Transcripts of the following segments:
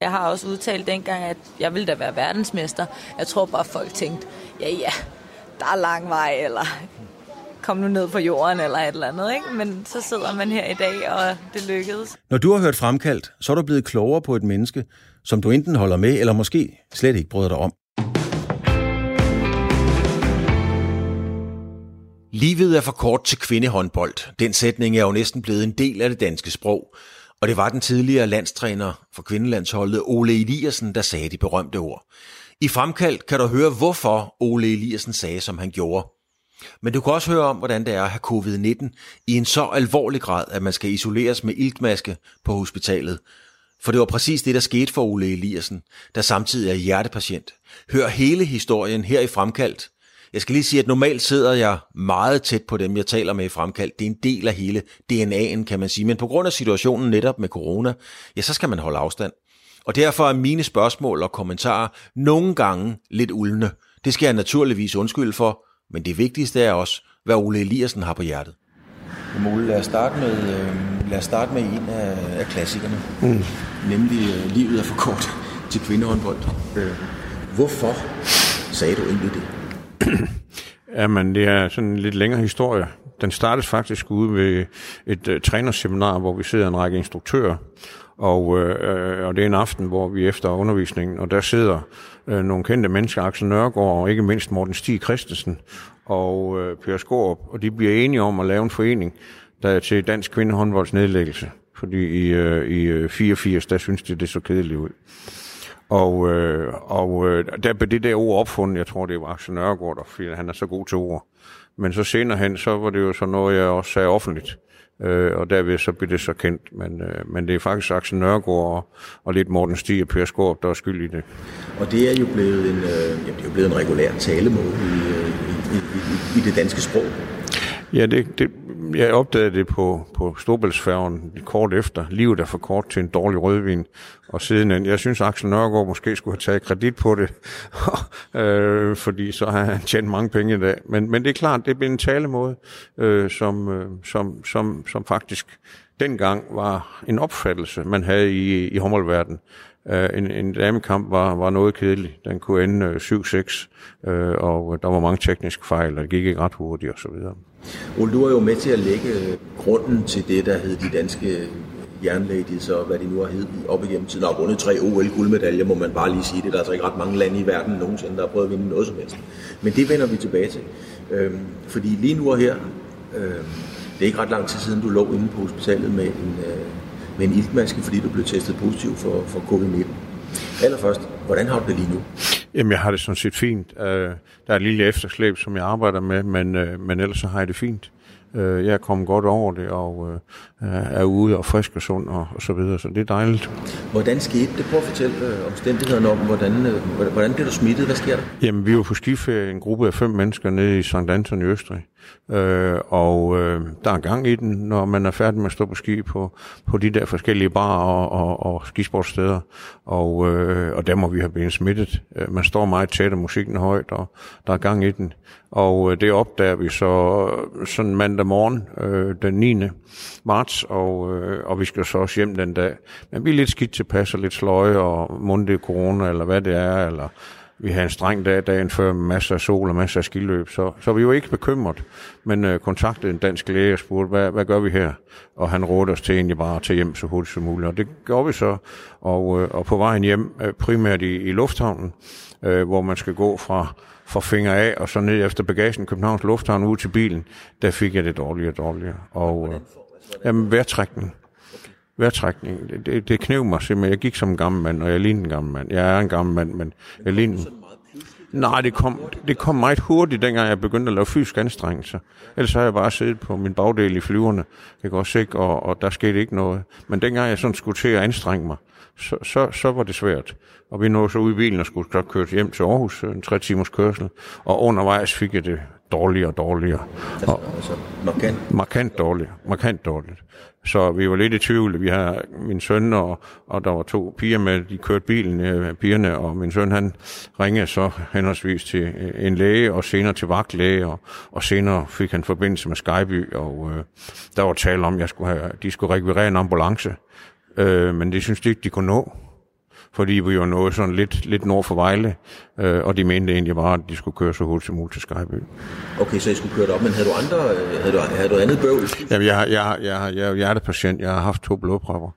Jeg har også udtalt dengang, at jeg ville da være verdensmester. Jeg tror bare, folk tænkte, ja ja, der er lang vej, eller kom nu ned på jorden, eller et eller andet. Ikke? Men så sidder man her i dag, og det lykkedes. Når du har hørt Fremkaldt, så er du blevet klogere på et menneske, som du enten holder med, eller måske slet ikke bryder dig om. Livet er for kort til kvindehåndbold. Den sætning er jo næsten blevet en del af det danske sprog. Og det var den tidligere landstræner for kvindelandsholdet Ole Eliassen, der sagde de berømte ord. I fremkald kan du høre, hvorfor Ole Eliassen sagde, som han gjorde. Men du kan også høre om, hvordan det er at have covid-19 i en så alvorlig grad, at man skal isoleres med iltmaske på hospitalet. For det var præcis det, der skete for Ole Eliassen, der samtidig er hjertepatient. Hør hele historien her i fremkaldt. Jeg skal lige sige, at normalt sidder jeg meget tæt på dem, jeg taler med i fremkaldt. Det er en del af hele DNA'en, kan man sige. Men på grund af situationen netop med corona, ja, så skal man holde afstand. Og derfor er mine spørgsmål og kommentarer nogle gange lidt uldne. Det skal jeg naturligvis undskylde for, men det vigtigste er også, hvad Ole Eliassen har på hjertet. Jamen Ole, lad os starte med, øh, lad os starte med en af, af klassikerne, mm. nemlig øh, Livet er for kort til kvindehåndbold. Øh, hvorfor sagde du egentlig det? Jamen, det er sådan en lidt længere historie. Den startes faktisk ude ved et uh, trænerseminar, hvor vi sidder en række instruktører, og, øh, og det er en aften, hvor vi efter undervisningen, og der sidder øh, nogle kendte mennesker, Axel Nørgaard og ikke mindst Morten Stig Christensen og øh, Per Skorup, og de bliver enige om at lave en forening der er til dansk kvindehåndvolds nedlæggelse. Fordi i, øh, i øh, 84, der synes de, det så kedeligt ud. Og, øh, og øh, der blev det der ord opfundet, jeg tror det var Axel Nørgaard, fordi han er så god til ord. Men så senere hen, så var det jo så noget, jeg også sagde offentligt. Øh, og derved så blev det så kendt. Men, øh, men det er faktisk Axel Nørgaard og, og lidt Morten Stig og Per Skorp, der er skyld i det. Og det er jo blevet en, øh, jamen, det er jo blevet en regulær talemåde i, øh, i, i, i det danske sprog. Ja, det, det, jeg opdagede det på, på Storbæltsfærgen kort efter. Livet er for kort til en dårlig rødvin. Og siden, jeg synes, Axel Nørgaard måske skulle have taget kredit på det, øh, fordi så har han tjent mange penge i dag. Men, men det er klart, det bliver en talemåde, øh, som, øh, som, som, som faktisk dengang var en opfattelse, man havde i, i håndboldverdenen. Uh, en, en damekamp var, var noget kedelig. Den kunne ende øh, 7-6, øh, og øh, der var mange tekniske fejl, og det gik ikke ret hurtigt osv. Ole, du er jo med til at lægge grunden til det, der hed de danske jernladies og hvad de nu har hed op igennem tiden. Og vundet tre OL-guldmedaljer, må man bare lige sige det. Der er altså ikke ret mange lande i verden nogensinde, der har prøvet at vinde noget som helst. Men det vender vi tilbage til. Øhm, fordi lige nu og her, øhm, det er ikke ret lang tid siden, du lå inde på hospitalet med en, øh, med en iltmaske, fordi du blev testet positiv for, for covid-19. Allerførst, hvordan har du det lige nu? Jamen, jeg har det sådan set fint. Uh, der er et lille efterslæb, som jeg arbejder med, men, uh, men ellers så har jeg det fint. Uh, jeg er kommet godt over det, og er ude og frisk og sund og, og så videre, så det er dejligt. Hvordan skete det? Prøv at fortælle omstændighederne om, hvordan, hvordan blev du smittet? Hvad sker der? Jamen, vi var på skiferie, en gruppe af fem mennesker nede i St. Anton i Østrig. Øh, og øh, der er gang i den, når man er færdig med at stå på ski på, på de der forskellige barer og, og, og skisportsteder. Og, øh, og der må vi have blevet smittet. Øh, man står meget tæt, og musikken er højt, og der er gang i den. Og øh, det opdager vi så øh, sådan mandag morgen, øh, den 9. marts, og, øh, og vi skal så også hjem den dag. Men vi er lidt skidt tilpas og lidt sløje, og munde corona, eller hvad det er, eller vi havde en streng dag dagen før med masser af sol og masser af skiløb, så, så vi var ikke bekymret, men øh, kontaktede en dansk læge og spurgte, hvad, hvad gør vi her? Og han rådte os til egentlig bare at tage hjem så hurtigt som muligt, og det gjorde vi så. Og, øh, og på vejen hjem, øh, primært i, i lufthavnen, øh, hvor man skal gå fra, fra finger af og så ned efter bagagen Københavns Lufthavn ud til bilen, der fik jeg det dårligere og dårligere. Og, øh, jamen, vejrtrækning vejrtrækning, det, det, det knæv mig simpelthen. Jeg gik som en gammel mand, og jeg lignede en gammel mand. Jeg er en gammel mand, men jeg lignede... Nej, det kom, det kom meget hurtigt, dengang jeg begyndte at lave fysisk anstrengelse. Ellers har jeg bare siddet på min bagdel i flyverne. Jeg går også ikke, og, og der skete ikke noget. Men dengang jeg sådan skulle til at anstrenge mig, så, så, så var det svært. Og vi nåede så ud i bilen og skulle så køre hjem til Aarhus, en tre timers kørsel. Og undervejs fik jeg det dårligere og dårligere. Og Altså, markant. markant dårligt. Markant dårligt. Så vi var lidt i tvivl. Vi har min søn, og, og der var to piger med, de kørte bilen, øh, pigerne, og min søn han ringede så henholdsvis til øh, en læge, og senere til vagtlæge, og, og senere fik han forbindelse med Skyby, og øh, der var tale om, at jeg skulle have, de skulle rekvirere en ambulance, øh, men det synes de ikke, de kunne nå fordi vi var nået sådan lidt, lidt nord for Vejle, øh, og de mente egentlig bare, at de skulle køre så hurtigt som muligt til Skyby. Okay, så I skulle køre det op, men havde du andre, øh, havde du, havde du andet bøvl? Jamen, jeg, jeg, jeg, har- jeg er jo hjertepatient. Jeg har haft to blodprøver.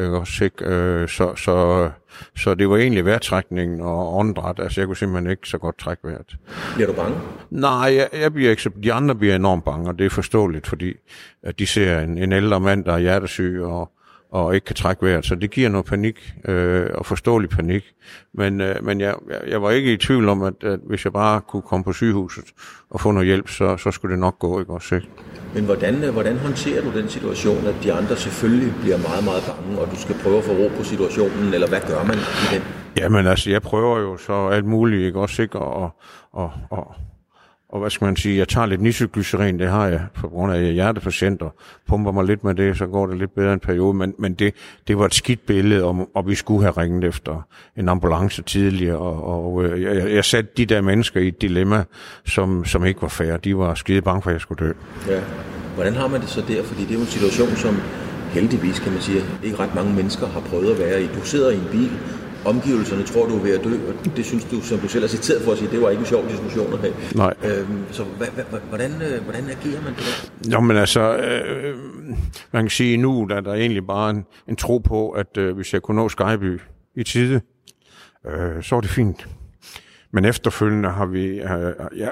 Ikke også, ikke? Øh, så, så, så det var egentlig vejrtrækningen og åndedræt. Altså, jeg kunne simpelthen ikke så godt trække vejret. Bliver du bange? Nej, jeg, jeg bliver ikke så, de andre bliver enormt bange, og det er forståeligt, fordi at de ser en, en ældre mand, der er hjertesyg og, og ikke kan trække vejret, så det giver noget panik, øh, og forståelig panik. Men, øh, men jeg, jeg, var ikke i tvivl om, at, at hvis jeg bare kunne komme på sygehuset og få noget hjælp, så, så skulle det nok gå, ikke også, ikke? Men hvordan, øh, hvordan håndterer du den situation, at de andre selvfølgelig bliver meget, meget bange, og du skal prøve at få ro på situationen, eller hvad gør man i den? Jamen altså, jeg prøver jo så alt muligt, ikke også, ikke? Og, og, og, og hvad skal man sige, jeg tager lidt nitroglycerin, det har jeg, på grund af at jeg er hjertepatient, og pumper mig lidt med det, så går det lidt bedre en periode, men, men det, det var et skidt billede, og, og vi skulle have ringet efter en ambulance tidligere, og, og øh, jeg, jeg satte de der mennesker i et dilemma, som, som ikke var fair. De var skide bange for, at jeg skulle dø. Ja. Hvordan har man det så der? Fordi det er jo en situation, som heldigvis, kan man sige, ikke ret mange mennesker har prøvet at være i. Du sidder i en bil, omgivelserne tror, du er ved at dø, og det synes du, som du selv har citeret for at sige, det var ikke en sjov diskussion at have. Nej. Øhm, så hvordan, øh, hvordan agerer man det der? Nå, men altså, øh, man kan sige nu, der er der egentlig bare en, en tro på, at øh, hvis jeg kunne nå Skyby i tide, øh, så var det fint. Men efterfølgende har vi, øh, ja,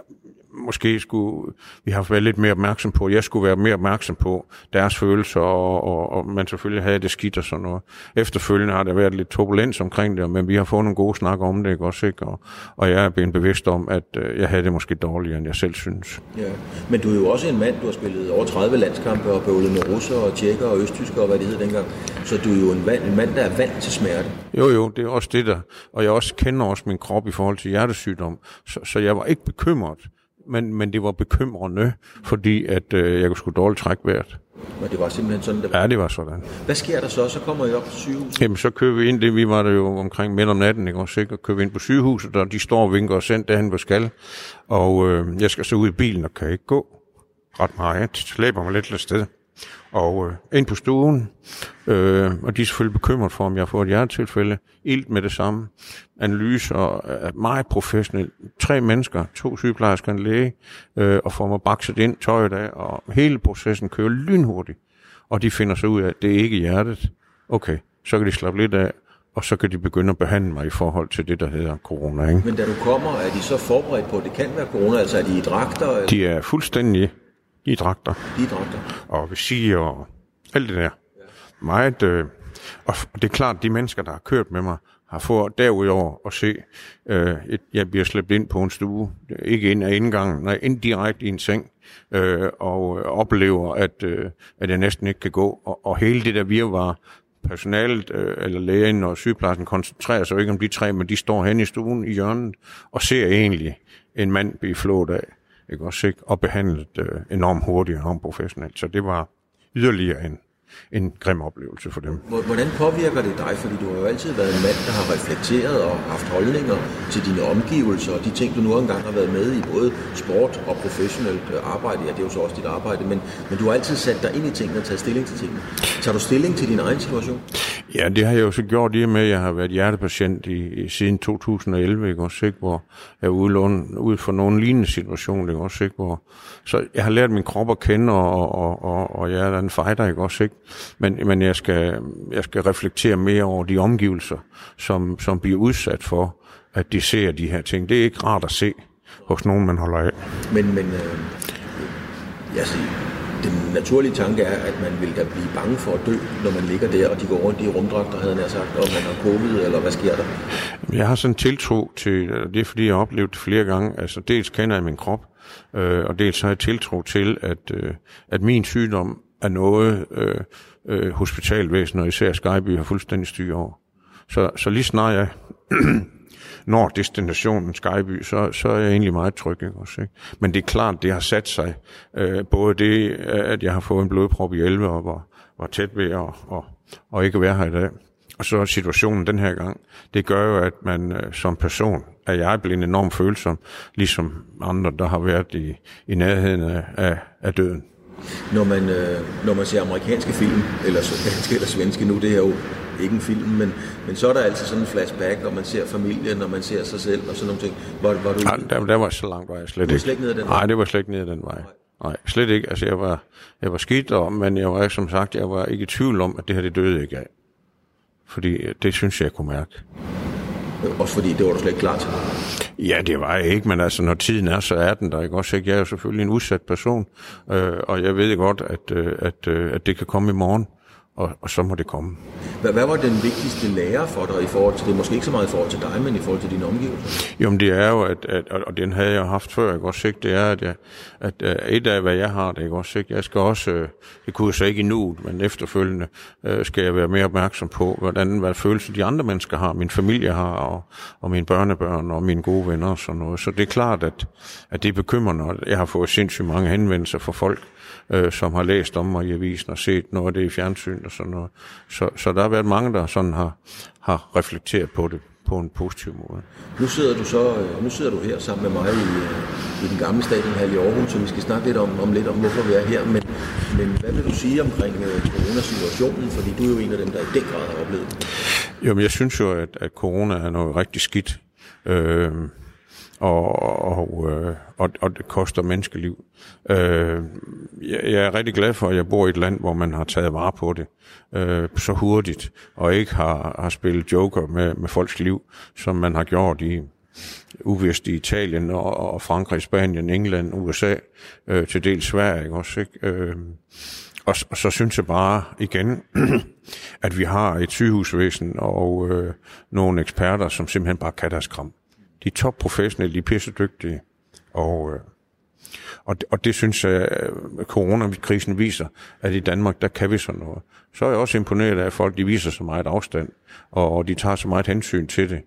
måske skulle vi har været lidt mere opmærksom på, jeg skulle være mere opmærksom på deres følelser, og, og, og man selvfølgelig havde det skidt og sådan noget. Efterfølgende har der været lidt turbulens omkring det, men vi har fået nogle gode snakker om det, ikke også, ikke? Og, og jeg er blevet bevidst om, at øh, jeg havde det måske dårligere, end jeg selv synes. Ja. Men du er jo også en mand, du har spillet over 30 landskampe og bøvlet med russer og tjekker og østtysker og hvad det hed dengang. Så du er jo en, vand, en mand, der er vant til smerte. Jo, jo, det er også det der. Og jeg også kender også min krop i forhold til hjertesygdom. Så, så jeg var ikke bekymret, men, men det var bekymrende, fordi at øh, jeg kunne sgu dårligt trække vejret. Og det var simpelthen sådan, det var. Ja, det var sådan. Hvad sker der så? Så kommer I op på sygehuset. Jamen, så kører vi ind, det vi var der jo omkring midt om natten, ikke? Og kører vi ind på sygehuset, og de står og vinker og sendt derhen, hvor skal. Og øh, jeg skal så ud i bilen og kan ikke gå ret meget. Jeg slæber mig lidt til sted. Og øh, ind på stuen, øh, og de er selvfølgelig bekymret for, om jeg har fået et hjertetilfælde. Ilt med det samme. Analyse og er meget professionel. Tre mennesker, to sygeplejersker og en læge, øh, og får mig bakset ind, tøjet af, og hele processen kører lynhurtigt. Og de finder så ud af, at det er ikke hjertet. Okay, så kan de slappe lidt af, og så kan de begynde at behandle mig i forhold til det, der hedder corona. Ikke? Men da du kommer, er de så forberedt på, at det kan være corona? Altså er de i dragter? Eller? De er fuldstændig i dragter. De er i dragter. og visir og alt det der. Meget, øh, og det er klart, de mennesker, der har kørt med mig, har fået derudover at se, øh, et, jeg bliver slæbt ind på en stue, ikke ind af indgangen, nej, ind direkte i en seng, øh, og øh, oplever, at, øh, at jeg næsten ikke kan gå, og, og hele det der virvar, personalet, øh, eller lægen og sygeplejersken koncentrerer sig jo ikke om de tre, men de står hen i stuen i hjørnet, og ser egentlig en mand blive flået af, ikke også, ikke? og behandlet øh, enormt hurtigt og enormt professionelt. Så det var yderligere en, en grim oplevelse for dem. Hvor- Hvordan påvirker det dig? Fordi du har jo altid været en mand, der har reflekteret og haft holdninger til dine omgivelser og de ting, du nu engang har været med i, både sport og professionelt øh, arbejde. Ja, det er jo så også dit arbejde, men, men du har altid sat dig ind i tingene og taget stilling til tingene. Tager du stilling til din egen situation? Ja, det har jeg jo så gjort i og med, at jeg har været hjertepatient i, i siden 2011, ikke også, ikke? hvor jeg er udlån, ud for nogle lignende situationer, ikke også, ikke? Hvor, så jeg har lært min krop at kende, og, og, og, og jeg er en fighter, ikke også, ikke? Men, men jeg, skal, jeg skal reflektere mere over de omgivelser, som, som bliver udsat for, at de ser de her ting. Det er ikke rart at se hos nogen, man holder af. Men, men øh, jeg siger, den naturlige tanke er, at man vil da blive bange for at dø, når man ligger der, og de går rundt i rumdragter, havde jeg nær sagt, og man har covid, eller hvad sker der? Jeg har sådan en tiltro til, det er fordi, jeg har oplevet det flere gange, altså dels kender jeg min krop, øh, og dels har jeg tiltro til, at, øh, at min sygdom er noget, øh, øh, hospitalvæsenet og især Skyby har fuldstændig styr over. Så, så lige snart jeg når destinationen Skyby, så, så er jeg egentlig meget tryg. Ikke? Også, ikke? Men det er klart, det har sat sig. Øh, både det, at jeg har fået en blodprop i 11 og var, var tæt ved at og, og ikke være her i dag. Og så situationen den her gang, det gør jo, at man øh, som person, at jeg er blevet enormt følsom, ligesom andre, der har været i, i nærheden af, af, af døden. Når man, øh, når man ser amerikanske film, eller danske eller svenske, nu det er jo ikke en film, men, men så er der altid sådan en flashback, og man ser familien, og man ser sig selv, og sådan nogle ting. Var, var du... Nej, der, der var så langt var jeg slet Du ikke. slet ikke nede ad den Nej, vej? det var slet ikke ned ad den vej. Nej, slet ikke. Altså, jeg var, jeg var skidt, og, men jeg var som sagt, jeg var ikke i tvivl om, at det her det døde ikke af. Fordi øh, det synes jeg, jeg kunne mærke. Øh, også fordi det var du slet ikke klar til. Ja, det var jeg ikke, men altså, når tiden er, så er den der, ikke også? Ikke? Jeg er jo selvfølgelig en udsat person, øh, og jeg ved godt, at, øh, at, øh, at det kan komme i morgen, og, og så må det komme. Hvad, hvad var den vigtigste lærer for dig i forhold til det? Måske ikke så meget i forhold til dig, men i forhold til dine omgivelser. Jo, men det er jo, at, at, og den havde jeg haft før, ikke også, ikke? Det er, at, jeg, at uh, et af, hvad jeg har, det ikke også, ikke? Jeg skal også, uh, det kunne jeg så ikke endnu, men efterfølgende uh, skal jeg være mere opmærksom på, hvordan, hvad følelser de andre mennesker har, min familie har, og, og mine børnebørn, og mine gode venner og sådan noget. Så det er klart, at, at det er bekymrende, og jeg har fået sindssygt mange henvendelser fra folk, øh, som har læst om mig i avisen og set noget af det i fjernsyn og sådan noget. Så, så der har været mange, der sådan har, har reflekteret på det på en positiv måde. Nu sidder du så øh, nu sidder du her sammen med mig i, øh, i den gamle stadionhal i Aarhus, så vi skal snakke lidt om, om lidt om, hvorfor vi er her. Men, men hvad vil du sige omkring øh, coronasituationen? Fordi du er jo en af dem, der i den grad har oplevet. Jo, men jeg synes jo, at, at corona er noget rigtig skidt. Øh, og, og, øh, og, og det koster menneskeliv. Øh, jeg, jeg er rigtig glad for, at jeg bor i et land, hvor man har taget vare på det øh, så hurtigt, og ikke har, har spillet joker med, med folks liv, som man har gjort i uvist i Italien og, og Frankrig, Spanien, England, USA, øh, til dels Sverige ikke også, ikke? Øh, og, og så synes jeg bare igen, at vi har et sygehusvæsen og øh, nogle eksperter, som simpelthen bare kan deres kram. De er topprofessionelle, de er pisse dygtige, og, øh, og, det, og det synes jeg, at coronakrisen viser, at i Danmark, der kan vi sådan noget. Så er jeg også imponeret af, at folk de viser så meget afstand, og, og de tager så meget hensyn til det.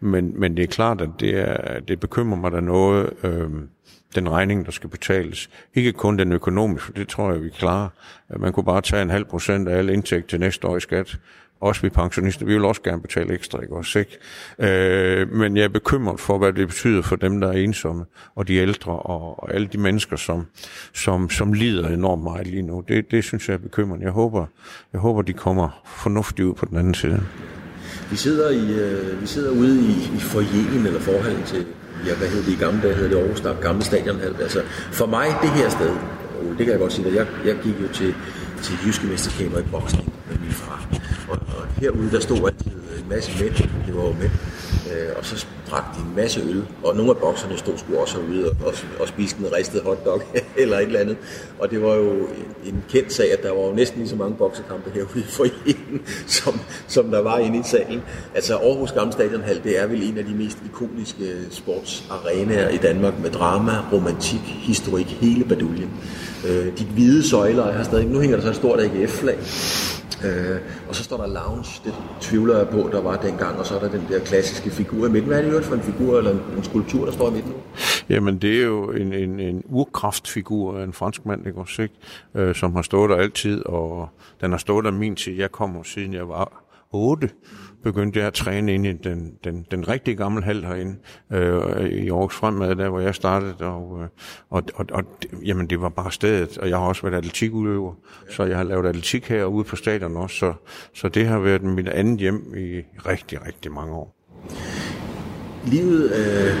Men, men det er klart, at det, er, det bekymrer mig da noget, øh, den regning, der skal betales. Ikke kun den økonomiske, for det tror jeg, vi klarer. Man kunne bare tage en halv procent af al indtægt til næste år i skat. Også vi pensionister, vi vil også gerne betale ekstra, ikke også, ikke? Øh, men jeg er bekymret for, hvad det betyder for dem, der er ensomme, og de ældre, og, og alle de mennesker, som, som, som lider enormt meget lige nu. Det, det synes jeg er bekymrende. Jeg håber, jeg håber, de kommer fornuftigt ud på den anden side. Vi sidder, i, øh, vi sidder ude i, i forjen eller forhallen til, ja, hvad hedder det i gamle dage, hedder det Aarhus, der gamle stadion. Altså, for mig, det her sted, og det kan jeg godt sige at jeg, jeg gik jo til, til jyske mesterskaber i boksning med min far. Og, og herude, der stod altid en masse mænd, det var jo mænd, øh, og så drak de en masse øl, og nogle af bokserne stod sgu også herude og, og, og spiste en ristet hotdog eller et eller andet. Og det var jo en kendt sag, at der var jo næsten lige så mange boksekampe herude i foyeren, som, som der var inde i salen. Altså Aarhus Gamle Stadionhal, det er vel en af de mest ikoniske sportsarenaer i Danmark med drama, romantik, historik, hele baduljen. Øh, de hvide søjler er her stadig. Nu hænger der så et stort AGF-flag. Øh, og så står der lounge, det tvivler jeg på, der var dengang, og så er der den der klassiske figur i midten. Hvad er det øvrigt for en figur eller en, en skulptur, der står i midten? Jamen, det er jo en, en, en urkraftfigur af en fransk mand, ikke også, ikke? Øh, som har stået der altid, og den har stået der min tid. Jeg kommer siden jeg var 8, begyndte jeg at træne ind i den, den, den rigtige gamle hal herinde, øh, i Aarhus Fremad, der hvor jeg startede, og, øh, og, og, og jamen, det var bare stedet, og jeg har også været atletikudøver, så jeg har lavet atletik herude på stadion også, så, så det har været mit andet hjem i rigtig, rigtig mange år. Livet øh,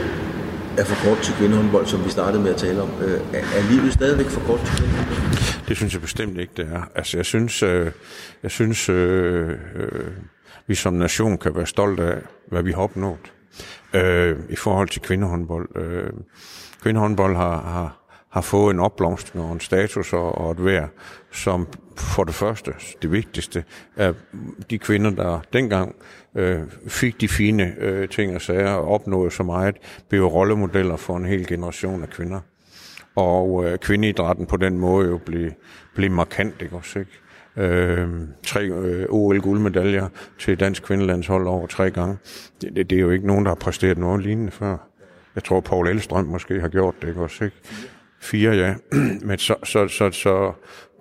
er for kort til kvindehåndbold, som vi startede med at tale om. Øh, er, er livet stadigvæk for kort til kvindehåndbold? Det synes jeg bestemt ikke, det er. Altså, jeg synes, øh, jeg synes øh, øh, vi som nation kan være stolte af, hvad vi har opnået øh, i forhold til kvindehåndbold. Øh, kvindehåndbold har, har, har fået en opblomstring og en status og, og et værd, som for det første, det vigtigste, er de kvinder, der dengang øh, fik de fine øh, ting og sager og opnåede så meget, blev rollemodeller for en hel generation af kvinder. Og øh, kvindeidrætten på den måde jo blev, blev markant, ikke også, ikke? øh, tre øh, OL-guldmedaljer til dansk kvindelandshold over tre gange. Det, det, det er jo ikke nogen, der har præsteret noget lignende før. Jeg tror, Paul Elstrøm måske har gjort det, ikke også? Ikke? Fire, ja. Men så, så, så, så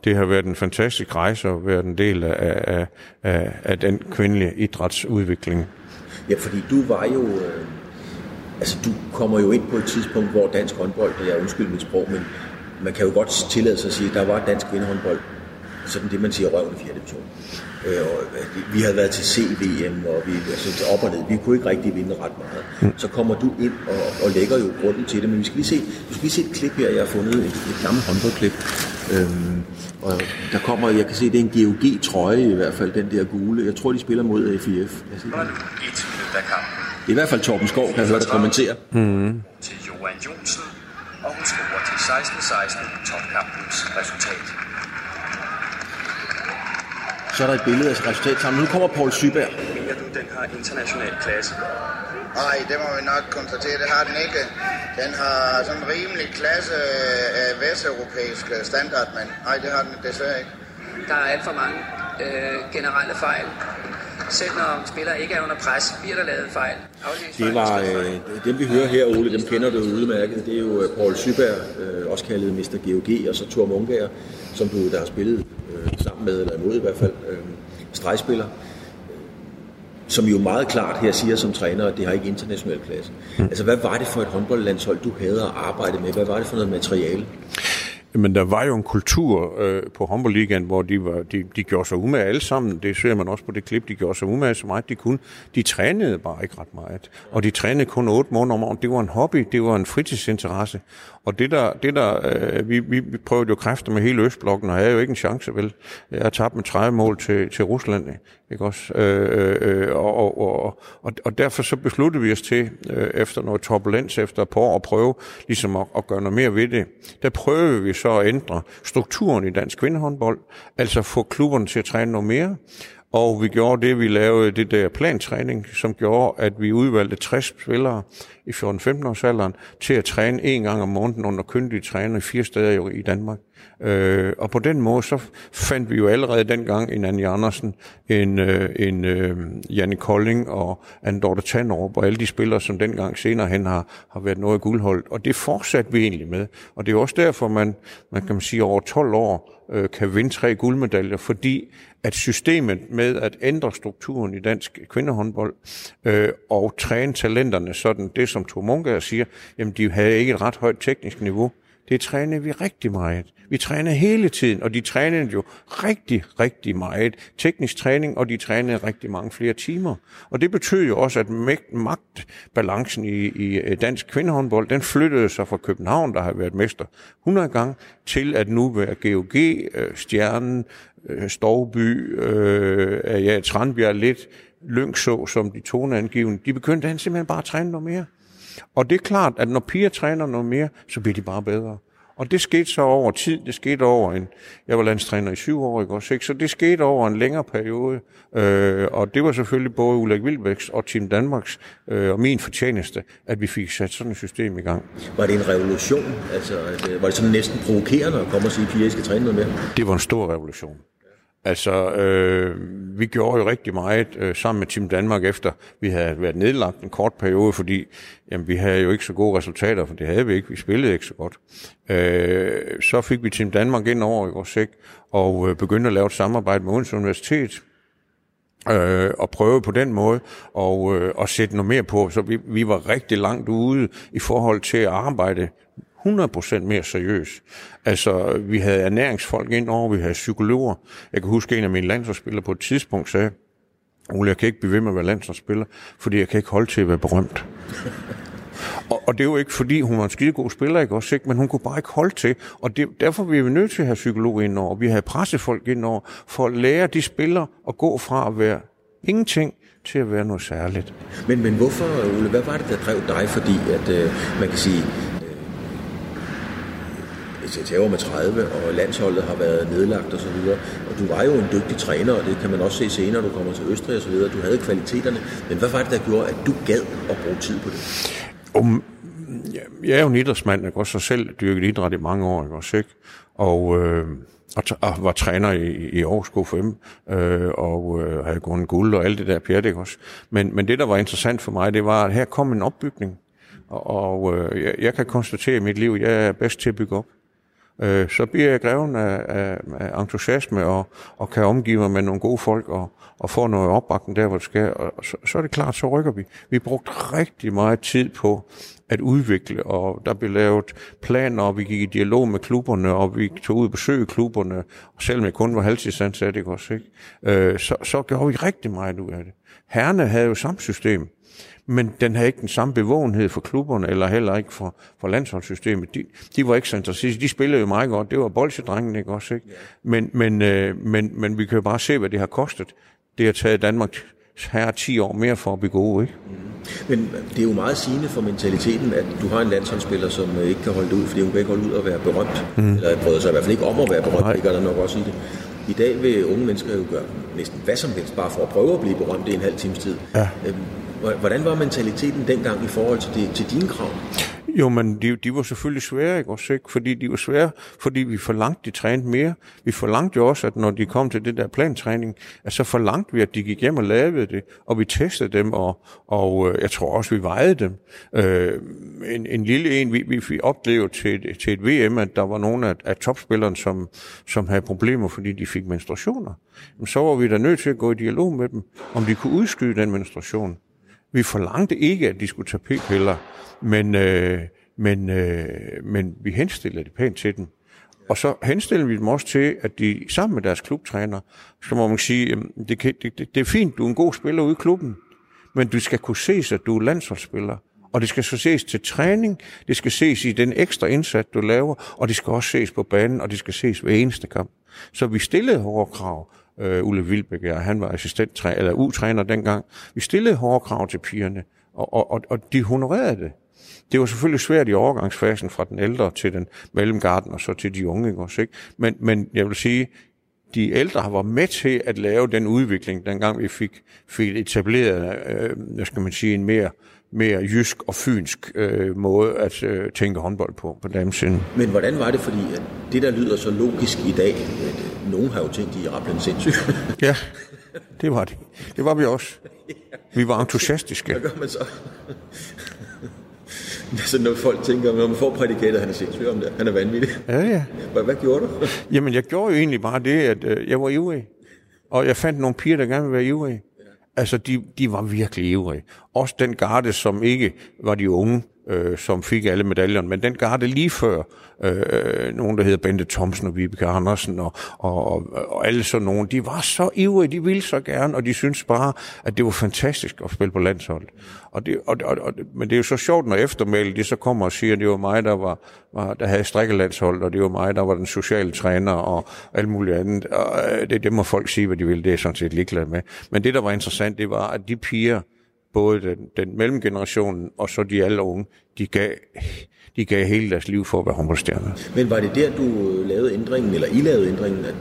det har været en fantastisk rejse at være en del af, af, af, af den kvindelige idrætsudvikling. Ja, fordi du var jo... Øh, altså, du kommer jo ind på et tidspunkt, hvor dansk håndbold, og jeg undskyld mit sprog, men man kan jo godt tillade sig at sige, at der var dansk kvindehåndbold, sådan det, man siger, røven i 4. division. Øh, og vi havde været til CVM, og vi altså op og ned. Vi kunne ikke rigtig vinde ret meget. Mm. Så kommer du ind og, og lægger jo grunden til det. Men vi skal lige se, vi skal lige se et klip her. Jeg har fundet et, et gammelt håndboldklip. Øhm, og der kommer, jeg kan se, det er en GOG-trøje i hvert fald, den der gule. Jeg tror, de spiller mod FIF. Jeg se det. Det er i hvert fald Torben Skov, kan jeg høre dig kommentere. Mm. Til Johan Jonsen, og hun scorer til 16-16 topkampens resultat. Så er der et billede af resultat sammen. Nu kommer Paul Syberg. Mener du, den har international klasse? Nej, det må vi nok konstatere, det har den ikke. Den har sådan rimelig klasse af vesteuropæisk standard, men nej, det har den desværre ikke. Der er alt for mange øh, generelle fejl. Selv når spillere ikke er under pres, bliver der lavet fejl. Det var øh, dem, vi hører her, Ole, dem kender du udmærket. Det er jo øh, Paul Syberg, øh, også kaldet Mr. GOG, og så Thor Mungager, som du der har spillet øh, sammen med, eller imod i hvert fald, øh, stregspiller som jo meget klart her siger som træner, at det har ikke international klasse. Altså, hvad var det for et håndboldlandshold, du havde at arbejde med? Hvad var det for noget materiale? Men der var jo en kultur øh, på håndboldligaen, hvor de, var, de, de gjorde sig umage alle sammen. Det ser man også på det klip. De gjorde sig umage så meget de kunne. De trænede bare ikke ret meget. Og de trænede kun otte måneder om året. Det var en hobby. Det var en fritidsinteresse. Og det der, det der øh, vi, vi, vi prøvede jo kræfter med hele Østblokken, og havde jo ikke en chance, vel? Jeg har tabt med 30 mål til, til Rusland, ikke også? Øh, øh, og, og, og, og, og derfor så besluttede vi os til, øh, efter noget turbulens, efter et par år, at prøve ligesom at, at gøre noget mere ved det. Der prøvede vi så at ændre strukturen i dansk kvindehåndbold, altså få klubberne til at træne noget mere, og vi gjorde det, vi lavede det der plantræning, som gjorde, at vi udvalgte 60 spillere i 14-15 års alderen til at træne en gang om måneden under kyndige træner i fire steder i Danmark. Øh, og på den måde, så fandt vi jo allerede dengang en Anne Andersen, en, øh, en øh, Janne Kolding og Anne Dorte Tanderup og alle de spillere, som dengang senere hen har, har været noget guldholdt. Og det fortsatte vi egentlig med. Og det er også derfor, man, man kan man sige, over 12 år øh, kan vinde tre guldmedaljer, fordi at systemet med at ændre strukturen i dansk kvindehåndbold øh, og træne talenterne sådan, det som Tor Munker siger, jamen de havde ikke et ret højt teknisk niveau. Det træner vi rigtig meget. Vi træner hele tiden, og de trænede jo rigtig, rigtig meget teknisk træning, og de trænede rigtig mange flere timer. Og det betød jo også, at magtbalancen i, i øh, dansk kvindehåndbold, den flyttede sig fra København, der har været mester 100 gange, til at nu være GOG, øh, Stjernen, øh, Storby, øh, ja, Tranbjerg lidt, Lyngså, som de toneangivende, de begyndte han simpelthen bare at træne noget mere. Og det er klart, at når piger træner noget mere, så bliver de bare bedre. Og det skete så over tid. Det skete over en... Jeg var landstræner i syv år, ikke også? Så det skete over en længere periode. Øh, og det var selvfølgelig både Ulrik Vildbæks og Team Danmarks øh, og min fortjeneste, at vi fik sat sådan et system i gang. Var det en revolution? Altså, var det sådan næsten provokerende at komme og sige, at piger skal træne noget mere? Det var en stor revolution. Altså, øh, vi gjorde jo rigtig meget øh, sammen med Team Danmark, efter vi havde været nedlagt en kort periode, fordi jamen, vi havde jo ikke så gode resultater, for det havde vi ikke. Vi spillede ikke så godt. Øh, så fik vi Team Danmark ind over i vores sæk, og øh, begyndte at lave et samarbejde med Odense Universitet, øh, og prøve på den måde og, øh, at sætte noget mere på. Så vi, vi var rigtig langt ude i forhold til at arbejde 100% mere seriøs. Altså, vi havde ernæringsfolk ind over, vi havde psykologer. Jeg kan huske, en af mine landsholdsspillere på et tidspunkt sagde, Ole, jeg kan ikke blive ved med at være landsholdsspiller, fordi jeg kan ikke holde til at være berømt. Og, og det er jo ikke, fordi hun var en skidegod spiller, ikke også, ikke? men hun kunne bare ikke holde til. Og det, derfor vi nødt til at have psykolog ind over. Vi havde pressefolk ind over, for at lære de spillere at gå fra at være ingenting til at være noget særligt. Men, men hvorfor, Ole, hvad var det, der drev dig? Fordi at, øh, man kan sige, Tæver med 30, og landsholdet har været nedlagt og så videre. Og du var jo en dygtig træner, og det kan man også se senere, når du kommer til Østrig og så videre. Du havde kvaliteterne. Men hvad var det, der gjorde, at du gad at bruge tid på det? Um, jeg er jo en idrætsmand, jeg har også selv dyrket idræt i mange år, ikke også, ikke? Og øh, og, t- og var træner i, i Aarhus KFM, øh, og øh, havde gået guld og alt det der pjat, ikke også? Men, men det, der var interessant for mig, det var, at her kom en opbygning, og, og øh, jeg, jeg kan konstatere i mit liv, at jeg er bedst til at bygge op. Øh, så bliver jeg greven af, af, af entusiasme og, og kan omgive mig med nogle gode folk og, og få noget opbakning der, hvor det skal. Og så, så er det klart, så rykker vi. Vi brugte rigtig meget tid på at udvikle, og der blev lavet planer, og vi gik i dialog med klubberne, og vi tog ud og besøgte klubberne, og selvom jeg kun var halvtidsansat, ikke også, ikke? Øh, så, så gjorde vi rigtig meget ud af det. Herrene havde jo samme system, men den havde ikke den samme bevågenhed for klubberne, eller heller ikke for, for landsholdssystemet. De, de var ikke så interesseret. De spillede jo meget godt. Det var bolsjedrengene, ikke også? Ikke? Men, men, øh, men, men vi kan jo bare se, hvad det har kostet. Det har taget Danmark her 10 år mere for at blive gode, ikke? Men det er jo meget sigende for mentaliteten, at du har en landsholdsspiller, som øh, ikke kan holde det ud, fordi hun kan ikke holde ud at være berømt. Mm. Eller prøver sig i hvert fald ikke om at være berømt, Nej. det gør der nok også i det. I dag vil unge mennesker jo gøre næsten hvad som helst, bare for at prøve at blive berømt i en halv times tid. Ja. Øhm, Hvordan var mentaliteten dengang i forhold til, det, til dine krav? Jo, men de, de var selvfølgelig svære, ikke også? Ikke? Fordi de var svære, fordi vi forlangte, de trænede mere. Vi forlangte jo også, at når de kom til det der plantræning, at så forlangte vi, at de gik hjem og lavede det, og vi testede dem, og, og øh, jeg tror også, vi vejede dem. Øh, en, en lille en, vi, vi fik oplevet til, et- til et VM, at der var nogle af, af topspillerne, som, som havde problemer, fordi de fik menstruationer. Jamen, så var vi da nødt til at gå i dialog med dem, om de kunne udskyde den menstruation. Vi forlangte ikke, at de skulle tage p-piller, men, øh, men, øh, men vi henstillede det pænt til dem. Og så henstillede vi dem også til, at de sammen med deres klubtræner, så må man sige, det, kan, det, det, det er fint, du er en god spiller ude i klubben, men du skal kunne ses, at du er landsholdsspiller. Og det skal så ses til træning, det skal ses i den ekstra indsats, du laver, og det skal også ses på banen, og det skal ses hver eneste kamp. Så vi stillede hårde krav, øh, Ulle Vilbæk, og han var assistent eller U-træner dengang. Vi stillede hårde krav til pigerne, og, og, og, og de honorerede det. Det var selvfølgelig svært i overgangsfasen fra den ældre til den mellemgarden og så til de unge, også, ikke? Men, men jeg vil sige, de ældre var med til at lave den udvikling, dengang vi fik, fik etableret, øh, hvad skal man sige, en mere, mere jysk og fynsk øh, måde at øh, tænke håndbold på, på damesiden. Men hvordan var det, fordi at det, der lyder så logisk i dag, at øh, nogen har jo tænkt, de er rappelende sindssyge. Ja, det var det. Det var vi også. Vi var entusiastiske. Hvad gør man så? altså, når folk tænker, når man får prædikatet, han er sindssyg om det, han er vanvittig. Ja, ja. Hvad, hvad gjorde du? Jamen, jeg gjorde jo egentlig bare det, at øh, jeg var ivrig. Og jeg fandt nogle piger, der gerne ville være ivrige. Altså, de, de var virkelig ivrige. Også den garde, som ikke var de unge, øh, som fik alle medaljerne, men den garde lige før, øh, nogen der hedder Bente Thomsen og Vibeke Andersen og, og, og, og alle sådan nogen, de var så ivrige, de ville så gerne, og de syntes bare, at det var fantastisk at spille på landsholdet. Og det, og, og, og, men det er jo så sjovt, når eftermælet de så kommer og siger, at det var mig, der, var, var, der havde strikkelandshold, og det var mig, der var den sociale træner og alt muligt andet. Og, øh, det, det må folk sige, hvad de vil, det er sådan set ligeglad med. Men det, der var interessant, det var, at de piger, både den, den mellemgeneration og så de alle unge, de gav, de gav hele deres liv for at være håndboldstjerner. Men var det der, du lavede ændringen, eller I lavede ændringen, at,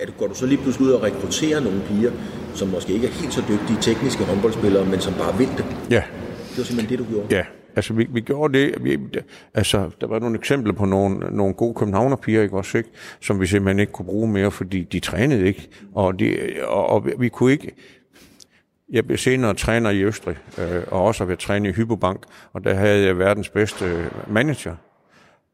at går du så lige pludselig ud og rekrutterer nogle piger, som måske ikke er helt så dygtige tekniske håndboldspillere, men som bare vil det? Ja, Det var simpelthen det, du gjorde? ja. Altså, vi, vi gjorde det, vi, altså, der var nogle eksempler på nogle, nogle gode københavnerpiger, ikke også, ikke? som vi simpelthen ikke kunne bruge mere, fordi de trænede ikke, og, de, og, og vi kunne ikke, jeg blev senere træner i Østrig, øh, og også ved træne i Hypobank, og der havde jeg verdens bedste øh, manager.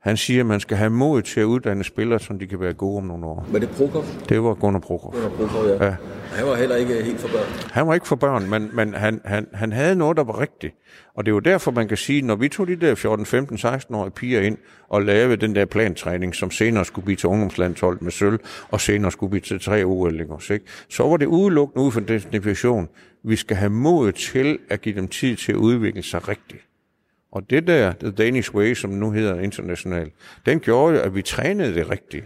Han siger, at man skal have mod til at uddanne spillere, så de kan være gode om nogle år. Var det Prokop? Det var Gunnar Prokop. Gunnar Prokop, ja. Ja. Han var heller ikke helt for børn. Han var ikke for børn, men, men han, han, han havde noget, der var rigtigt. Og det er jo derfor, man kan sige, når vi tog de der 14, 15, 16-årige piger ind og lavede den der plantræning, som senere skulle blive til ungdomslandshold med sølv, og senere skulle blive til tre OL, ikke? så var det udelukkende ud fra den definition. Vi skal have mod til at give dem tid til at udvikle sig rigtigt. Og det der, The Danish Way, som nu hedder international, den gjorde jo, at vi trænede det rigtigt.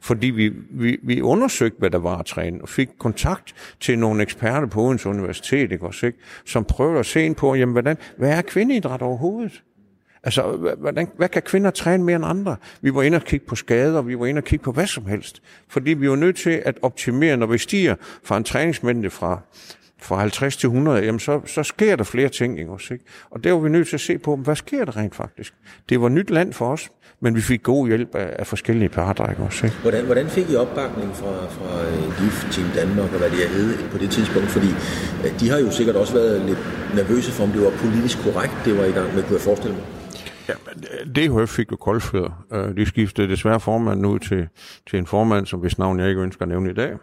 Fordi vi, vi, vi undersøgte, hvad der var at træne, og fik kontakt til nogle eksperter på Odense Universitet, ikke også, ikke? som prøvede at se ind på, jamen, hvordan, hvad er kvindeidræt overhovedet? Altså, hvordan, hvad kan kvinder træne mere end andre? Vi var inde og kigge på skader, vi var inde og kigge på hvad som helst. Fordi vi var nødt til at optimere, når vi stiger fra en træningsmængde fra fra 50 til 100, jamen så, så sker der flere ting, ikke også? Ikke? Og der var vi nødt til at se på, hvad sker der rent faktisk? Det var nyt land for os, men vi fik god hjælp af, af forskellige parter, ikke også? Ikke? Hvordan, hvordan fik I opbakning fra, fra øh, DIF, Team Danmark og hvad det hed på det tidspunkt? Fordi øh, de har jo sikkert også været lidt nervøse for, om det var politisk korrekt, det var i gang med, kunne jeg forestille mig. Ja, øh, DHF fik jo koldfødder. Øh, de skiftede desværre formanden ud til, til en formand, som hvis navn jeg ikke ønsker at nævne i dag.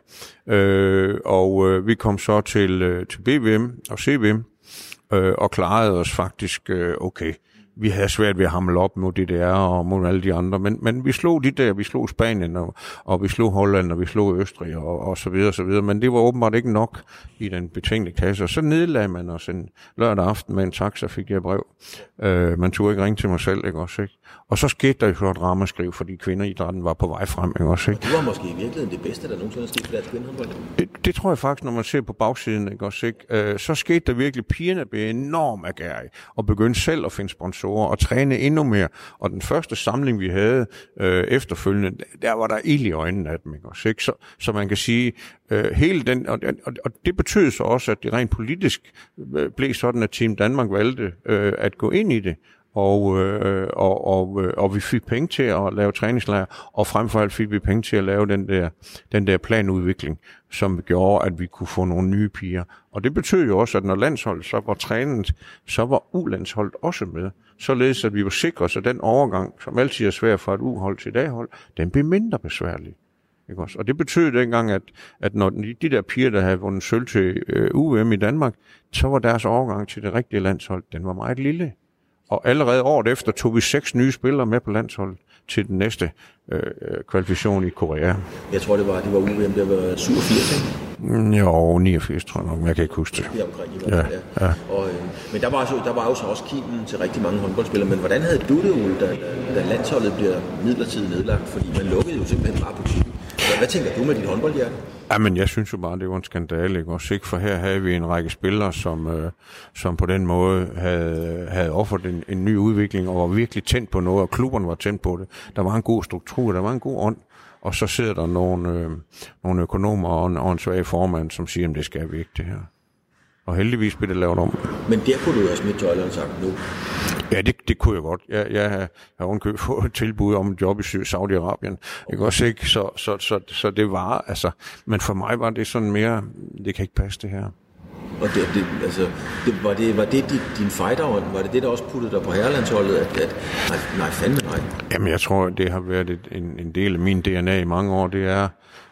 Øh, Og øh, vi kom så til, øh, til BVM og CVM øh, og klarede os faktisk øh, okay. Vi havde svært ved at hamle op mod DDR og mod alle de andre, men, men vi slog de der, vi slog Spanien, og, og vi slog Holland, og vi slog Østrig, og, og så videre, og så videre, men det var åbenbart ikke nok i den betænkte kasse, og så nedlagde man os en lørdag aften med en taxa, fik jeg brev. Øh, man turde ikke ringe til mig selv, ikke også, ikke? Og så skete der jo så et ramaskriv, fordi kvinderidrætten var på vej frem, ikke også, ikke? Det var måske i virkeligheden det bedste, der nogensinde er sket for dansk kvindehåndbold. Det, det tror jeg faktisk, når man ser på bagsiden, ikke også, ikke? Øh, så skete der virkelig, pigerne blev enormt agerige, og begyndte selv at finde sponsorer, og træne endnu mere. Og den første samling, vi havde øh, efterfølgende, der var der ild i øjnene af dem, ikke også, ikke? Så, så man kan sige, øh, hele den, og, og, og det betød så også, at det rent politisk øh, blev sådan, at Team Danmark valgte øh, at gå ind i det, og, øh, og, og, øh, og vi fik penge til at lave træningslejr, og frem for alt fik vi penge til at lave den der, den der planudvikling, som gjorde, at vi kunne få nogle nye piger. Og det betød jo også, at når landsholdet så var trænet, så var ulandsholdet også med. Således at vi var sikre, så den overgang, som altid er svær fra et uhold til et A-hold, den blev mindre besværlig. Ikke også? Og det betød dengang, at, at når de, de der piger, der havde vundet sølv til øh, UM i Danmark, så var deres overgang til det rigtige landshold, den var meget lille. Og allerede året efter tog vi seks nye spillere med på landsholdet til den næste øh, kvalifikation i Korea. Jeg tror, det var, det var UVM, det var 87, ikke? Mm, Jo, 89 tror jeg nok, men jeg kan ikke huske det. Er omkring i hvert Ja, fald, ja. Og, øh, men der var, så, der var jo så også kimen til rigtig mange håndboldspillere. Men hvordan havde du det, Ole, da, da landsholdet bliver midlertidigt nedlagt? Fordi man lukkede jo simpelthen bare butikken. Hvad, hvad tænker du med dit håndboldhjerte? Jamen, jeg synes jo bare, det var en skandale, ikke? Også ikke, for her havde vi en række spillere, som, øh, som på den måde havde, havde offeret en, en ny udvikling, og var virkelig tændt på noget, og klubberne var tændt på det. Der var en god struktur, der var en god ånd, og så sidder der nogle, øh, nogle økonomer og en, og en svag formand, som siger, at det skal vi ikke, det her. Og heldigvis blev det lavet om. Men der kunne du have smidt tøjlerne sagt nu. Ja, det, det kunne jeg godt. Jeg, jeg har- ovenkøbet fået et tilbud om et job i Saudi-Arabien. Ikke også ikke? Så, så, så, så det var, altså... Men for mig var det sådan mere, det kan ikke passe det her. Og det, det, altså, det, var det, var det dit, din fighter Var det det, der også puttede dig på herrelandsholdet? At, at, nej, nej, fandme nej. Jamen, jeg tror, det har været et, en, en del af min DNA i mange år. Det er,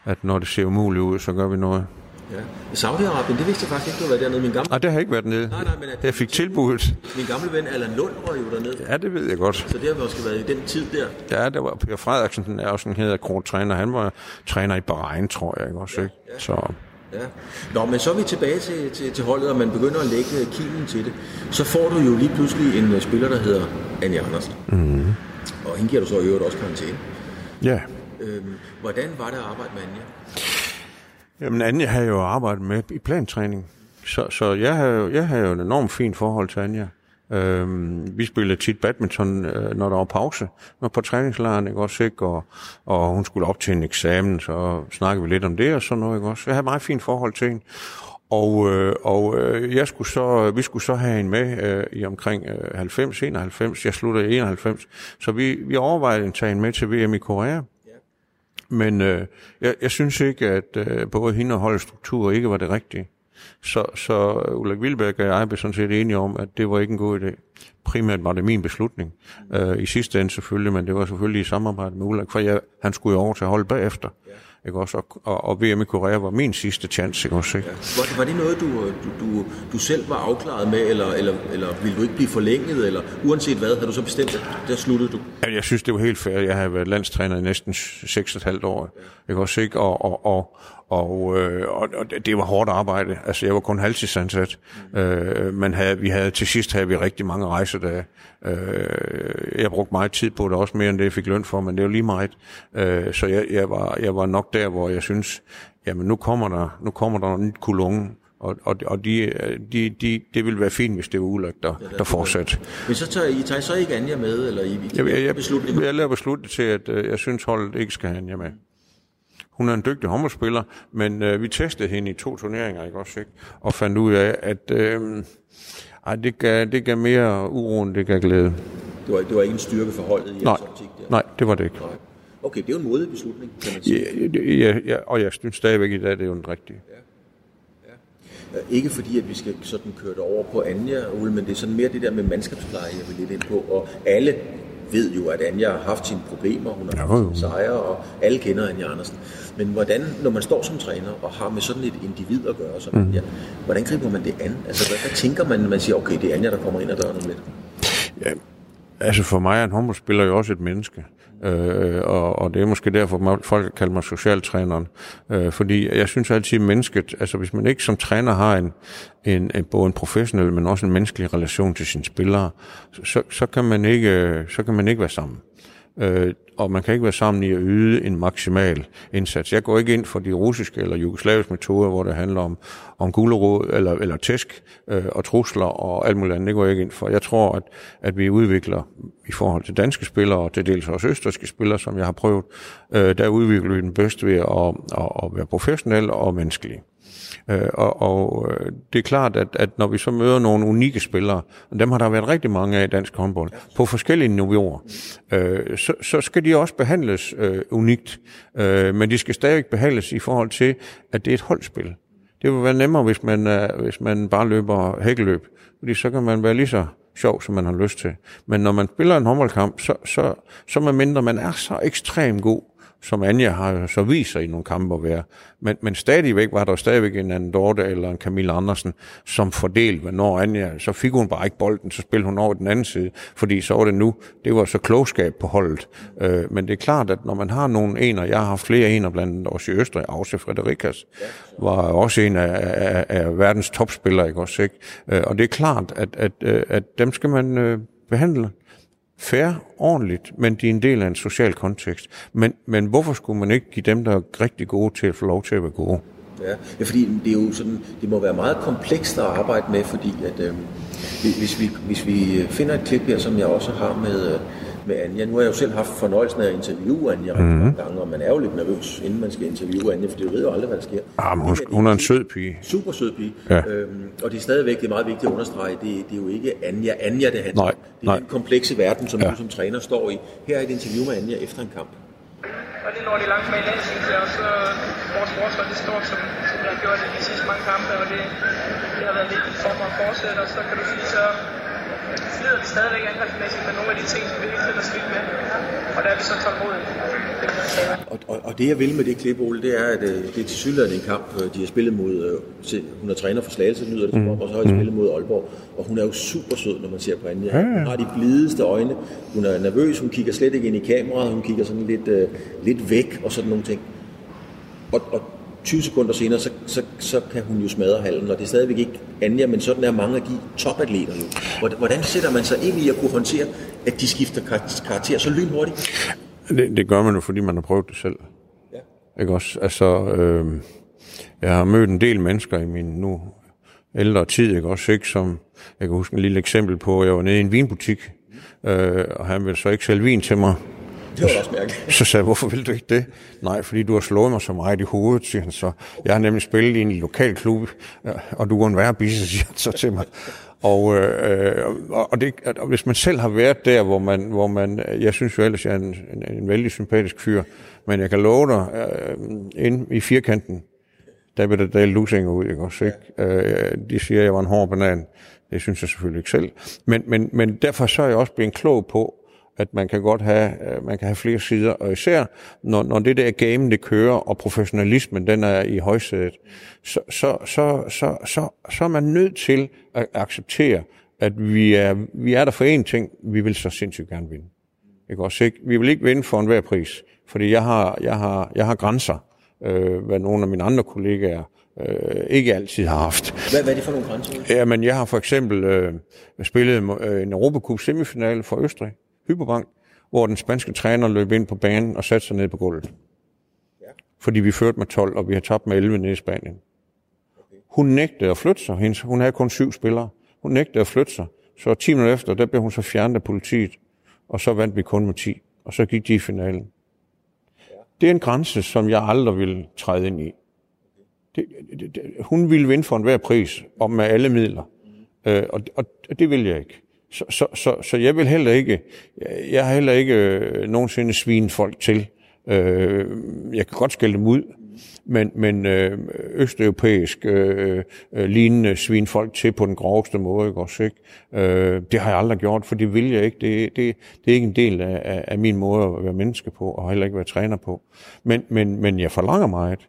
at når det ser umuligt ud, så gør vi noget. Ja. Saudi-Arabien, det vidste jeg faktisk ikke, du var dernede. Min gamle, Nej, det har ikke været nede. Nej, nej, men at- Jeg fik tilbuddet. min gamle ven Allan Lund var jo dernede. Ja, det ved jeg godt. Så det har måske været i den tid der. Ja, der var Per Frederiksen, den er også en hedder træner. Han var træner i Bahrein, tror jeg ikke også, ikke? Så Ja. Nå, men så er vi tilbage til, til, til holdet, og man begynder at lægge kimen til det. Så får du jo lige pludselig en øh, spiller, der hedder Anja Andersen. Mm. Og hende giver du så i øvrigt også karantæne. ja, Øhm, hvordan var det at arbejde med Anja? Jamen, Anja har jo arbejdet med i plantræning. Så, så jeg, har jo, jeg har jo et enormt fint forhold til Anja. Øhm, vi spillede tit badminton, øh, når der var pause, når på træningslejren, ikke også, ikke? Og, og hun skulle op til en eksamen, så snakkede vi lidt om det og sådan noget, ikke også. Jeg havde et meget fint forhold til hende. Og, øh, og øh, jeg skulle så, vi skulle så have hende med øh, i omkring øh, 90, 91. Jeg sluttede i 91. Så vi, vi overvejede at tage hende med til VM i Korea. Men øh, jeg, jeg synes ikke, at øh, både hende og holdets struktur ikke var det rigtige. Så, så øh, Ulrik Vilberg og jeg blev sådan set enige om, at det var ikke en god idé. Primært var det min beslutning. Øh, I sidste ende selvfølgelig, men det var selvfølgelig i samarbejde med Ulrik, for jeg, han skulle jo over til hold bagefter. Ikke også? Og, og, og VM i Korea var min sidste chance, ikke også? Ikke? Var det, var det noget, du, du, du, du selv var afklaret med, eller, eller, eller ville du ikke blive forlænget, eller uanset hvad, havde du så bestemt, at der sluttede du? Jamen, Jeg synes, det var helt fair. Jeg har været landstræner i næsten 6,5 år. Ikke også, ikke? Og, og, og, og, øh, og, og det var hårdt arbejde. Altså, jeg var kun halvtidsansat. Øh, men havde, vi havde, til sidst havde vi rigtig mange rejsedage. Øh, jeg brugte meget tid på det, også mere end det, jeg fik løn for, men det var lige meget. Øh, så jeg, jeg, var, jeg var nok der, hvor jeg synes, jamen nu kommer der, nu kommer der nyt kulunge. Og, og, og de, de, de, det ville være fint, hvis det var Ulrik, der, der fortsatte. Men så tager I, tager I så ikke Anja med, eller I, I Jeg, jeg, jeg, beslutninger? jeg laver beslutning til, at øh, jeg synes, holdet ikke skal have Anja med. Hun er en dygtig håndboldspiller, men øh, vi testede hende i to turneringer, ikke også, ikke? Og fandt ud af, at øh, ej, det, gav, det gav mere uro, end det gav glæde. Det var, det var ikke en styrke for holdet i Nej, optik der? nej, det var det ikke. Nej. Okay, det er jo en modig beslutning, kan man sige. Ja, ja, ja, og jeg synes stadigvæk i dag, det er jo den rigtige. Øh, Ikke fordi, at vi skal sådan køre det over på Anja, Ole, men det er sådan mere det der med mandskabspleje, jeg vil lidt ind på. Og alle ved jo, at Anja har haft sine problemer, hun har haft sine sejre, og alle kender Anja Andersen. Men hvordan, når man står som træner og har med sådan et individ at gøre, som mm. Anja, hvordan griber man det an? Altså, hvad, hvad tænker man, når man siger, okay, det er Anja, der kommer ind ad døren om lidt? Ja, altså for mig er en håndboldspiller jo også et menneske. Øh, og, og det er måske derfor, folk kalder mig socialtræneren. Øh, fordi jeg synes altid, at mennesket, altså hvis man ikke som træner har en, en, en både en professionel, men også en menneskelig relation til sine spillere, så, så, kan, man ikke, så kan man ikke være sammen. Øh, og man kan ikke være sammen i at yde en maksimal indsats. Jeg går ikke ind for de russiske eller jugoslaviske metoder, hvor det handler om, om gulerod eller, eller tæsk øh, og trusler og alt muligt andet. Det går jeg ikke ind for. Jeg tror, at, at vi udvikler i forhold til danske spillere og til dels også østerske spillere, som jeg har prøvet, øh, der udvikler vi den bedst ved at, at, at være professionel og menneskelig. Øh, og og øh, det er klart, at, at når vi så møder nogle unikke spillere, og dem har der været rigtig mange af i dansk håndbold, på forskellige niveauer, øh, så, så skal de også behandles øh, unikt. Øh, men de skal stadig behandles i forhold til, at det er et holdspil. Det vil være nemmere, hvis man, øh, hvis man bare løber hækkeløb, fordi så kan man være lige så sjov, som man har lyst til. Men når man spiller en håndboldkamp, så, så, så medmindre man er så ekstremt god, som Anja har så vist sig i nogle kampe at være. Men, men stadigvæk var der stadigvæk en anden Dorte eller en Camilla Andersen, som fordelte, hvornår Anja, så fik hun bare ikke bolden, så spillede hun over den anden side, fordi så var det nu, det var så klogskab på holdet. Øh, men det er klart, at når man har nogle ener, jeg har haft flere ener, blandt andet også i Østrig, Ause Frederikas, var også en af, af, af verdens topspillere, ikke også, ikke? Øh, og det er klart, at, at, at, at dem skal man øh, behandle fair, ordentligt, men de er en del af en social kontekst. Men, men hvorfor skulle man ikke give dem, der er rigtig gode til at få lov til at være gode? Ja, ja fordi det er jo sådan, det må være meget komplekst at arbejde med, fordi at, øh, hvis, vi, hvis vi finder et klip her, som jeg også har med, øh, med Anja. Nu har jeg jo selv haft fornøjelsen af at interviewe Anja mm-hmm. mange gange, og man er jo lidt nervøs, inden man skal interviewe Anja, for det ved jo aldrig, hvad der sker. Ah, men hun, Det her, hun er en det- sød pige. Super sød pige. Ja. Øhm, og det er stadigvæk det er meget vigtigt at understrege, det, det er jo ikke Anja, Anja det handler Nej, om. Det er nej. den komplekse verden, som Ja. du som træner står i. Her er et interview med Anja efter en kamp. Og det når de langt med i land, synes jeg også. Vores forsvar, det står, som, som jeg har gjort i de sidste mange kampe, og det, det har været vigtigt for mig at fortsætte, og så kan du sige, så flyder vi stadigvæk angrebsmæssigt med nogle af de ting, som vi ikke finder slidt med. Og der er vi så tålmodige. Og, og, og det jeg vil med det klip, Ole, det er, at øh, det er til synligheden en kamp, øh, de har spillet mod, øh, hun er træner for Slagelse, lyder det som om, og så har de spillet mod Aalborg. Og hun er jo super sød, når man ser på Anja. Hun har de blideste øjne, hun er nervøs, hun kigger slet ikke ind i kameraet, hun kigger sådan lidt, øh, lidt væk og sådan nogle ting. Og, og 20 sekunder senere, så, så, så kan hun jo smadre hallen, og det er stadigvæk ikke Anja, men sådan er mange af de topatleter jo. Hvordan- Hvordan sætter man sig ind i at kunne håndtere, at de skifter kar- karakter så lynhurtigt? Det, det gør man jo, fordi man har prøvet det selv. Ja. Ikke også? Altså, øh, jeg har mødt en del mennesker i min nu ældre tid, ikke også? Ikke? Som, jeg kan huske en lille eksempel på, jeg var nede i en vinbutik, øh, og han ville så ikke sælge vin til mig. Det var også mærkeligt. Så sagde jeg, hvorfor vil du ikke det? Nej, fordi du har slået mig så meget i hovedet, siger han så. Jeg har nemlig spillet i en lokal klub, øh, og du er en værre bisse, siger han så til mig. Og, øh, og, det, og hvis man selv har været der, hvor man, hvor man jeg synes jo ellers, jeg er en, en, en vældig sympatisk fyr, men jeg kan love dig, øh, inde i firkanten, der vil der dale lusinger ud, ikke også? Ikke? Øh, de siger, at jeg var en hård banan. Det synes jeg selvfølgelig ikke selv. Men, men, men derfor så er jeg også blevet klog på, at man kan godt have, øh, man kan have flere sider, og især når, når det der game, det kører, og professionalismen, den er i højsædet, så, så, så, så, så, så er man nødt til at acceptere, at vi er, vi er der for én ting, vi vil så sindssygt gerne vinde. Ikke også, ikke? Vi vil ikke vinde for enhver pris, fordi jeg har, jeg har, jeg har grænser, øh, hvad nogle af mine andre kollegaer øh, ikke altid har haft. Hvad, hvad er det for nogle grænser? Ja, men jeg har for eksempel øh, spillet øh, en Europacup semifinale for Østrig, Hyperbank, hvor den spanske træner løb ind på banen og satte sig ned på gulvet. Ja. Fordi vi førte med 12, og vi har tabt med 11 nede i Spanien. Okay. Hun nægtede at flytte sig. Hendes, hun havde kun syv spillere. Hun nægtede at flytte sig. Så 10 minutter efter, der blev hun så fjernet af politiet. Og så vandt vi kun med 10. Og så gik de i finalen. Ja. det er en grænse, som jeg aldrig ville træde ind i. Det, det, det, hun ville vinde for enhver pris, og med alle midler. Øh, og, og det vil jeg ikke. Så, så, så, så jeg vil heller ikke, jeg har heller ikke øh, nogensinde svine folk til. Øh, jeg kan godt skælde dem ud, men, men øh, østeuropæisk øh, øh, lignende svin folk til på den groveste måde, ikke også, ikke? Øh, det har jeg aldrig gjort, for det vil jeg ikke. Det, det, det er ikke en del af, af min måde at være menneske på, og heller ikke være træner på. Men, men, men jeg forlanger meget.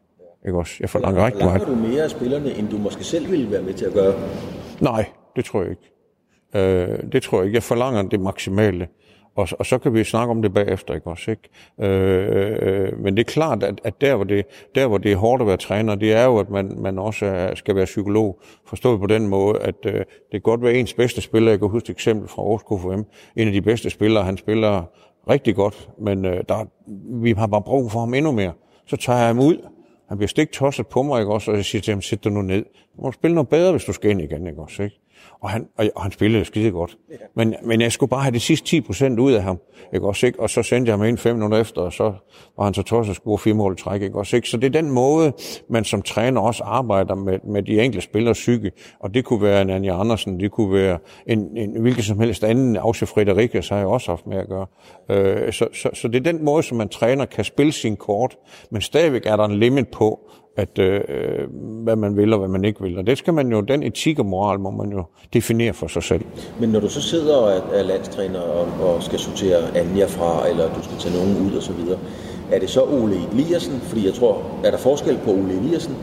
Ikke også? Jeg forlanger Forlanger rigtig meget. du mere af spillerne, end du måske selv ville være med til at gøre? Nej, det tror jeg ikke. Øh, det tror jeg ikke. Jeg forlanger det maksimale. Og, og så kan vi snakke om det bagefter, ikke også? Ikke? Øh, øh, men det er klart, at, at der, hvor det, der, hvor det er hårdt at være træner, det er jo, at man, man også er, skal være psykolog. Forstået på den måde, at øh, det kan godt være ens bedste spiller. Jeg kan huske et eksempel fra Aarhus KFM. En af de bedste spillere, han spiller rigtig godt, men øh, der, vi har bare brug for ham endnu mere. Så tager jeg ham ud. Han bliver stik tosset på mig, ikke også? Og jeg siger til ham, sæt dig nu ned. Du må spille noget bedre, hvis du skal ind igen, ikke også? Ikke? Og han, og, og han spillede skide godt. Men, men jeg skulle bare have de sidste 10 procent ud af ham. Ikke også, ikke? Og så sendte jeg ham ind fem minutter efter, og så var han så tosset og score fire mål træk. Ikke også, ikke? Så det er den måde, man som træner også arbejder med, med de enkelte spillers psyke. Og det kunne være en Anja Andersen, det kunne være en, en hvilken som helst anden. Aarhus Frederikes har jeg også haft med at gøre. Øh, så, så, så det er den måde, som man træner kan spille sin kort, men stadigvæk er der en limit på, at øh, hvad man vil og hvad man ikke vil. Og det skal man jo, den etik og moral må man jo definere for sig selv. Men når du så sidder og er, er landstræner og, og skal sortere Anja fra, eller du skal tage nogen ud og så videre, er det så Ole Eliassen? Fordi jeg tror, er der forskel på Ole Eliassen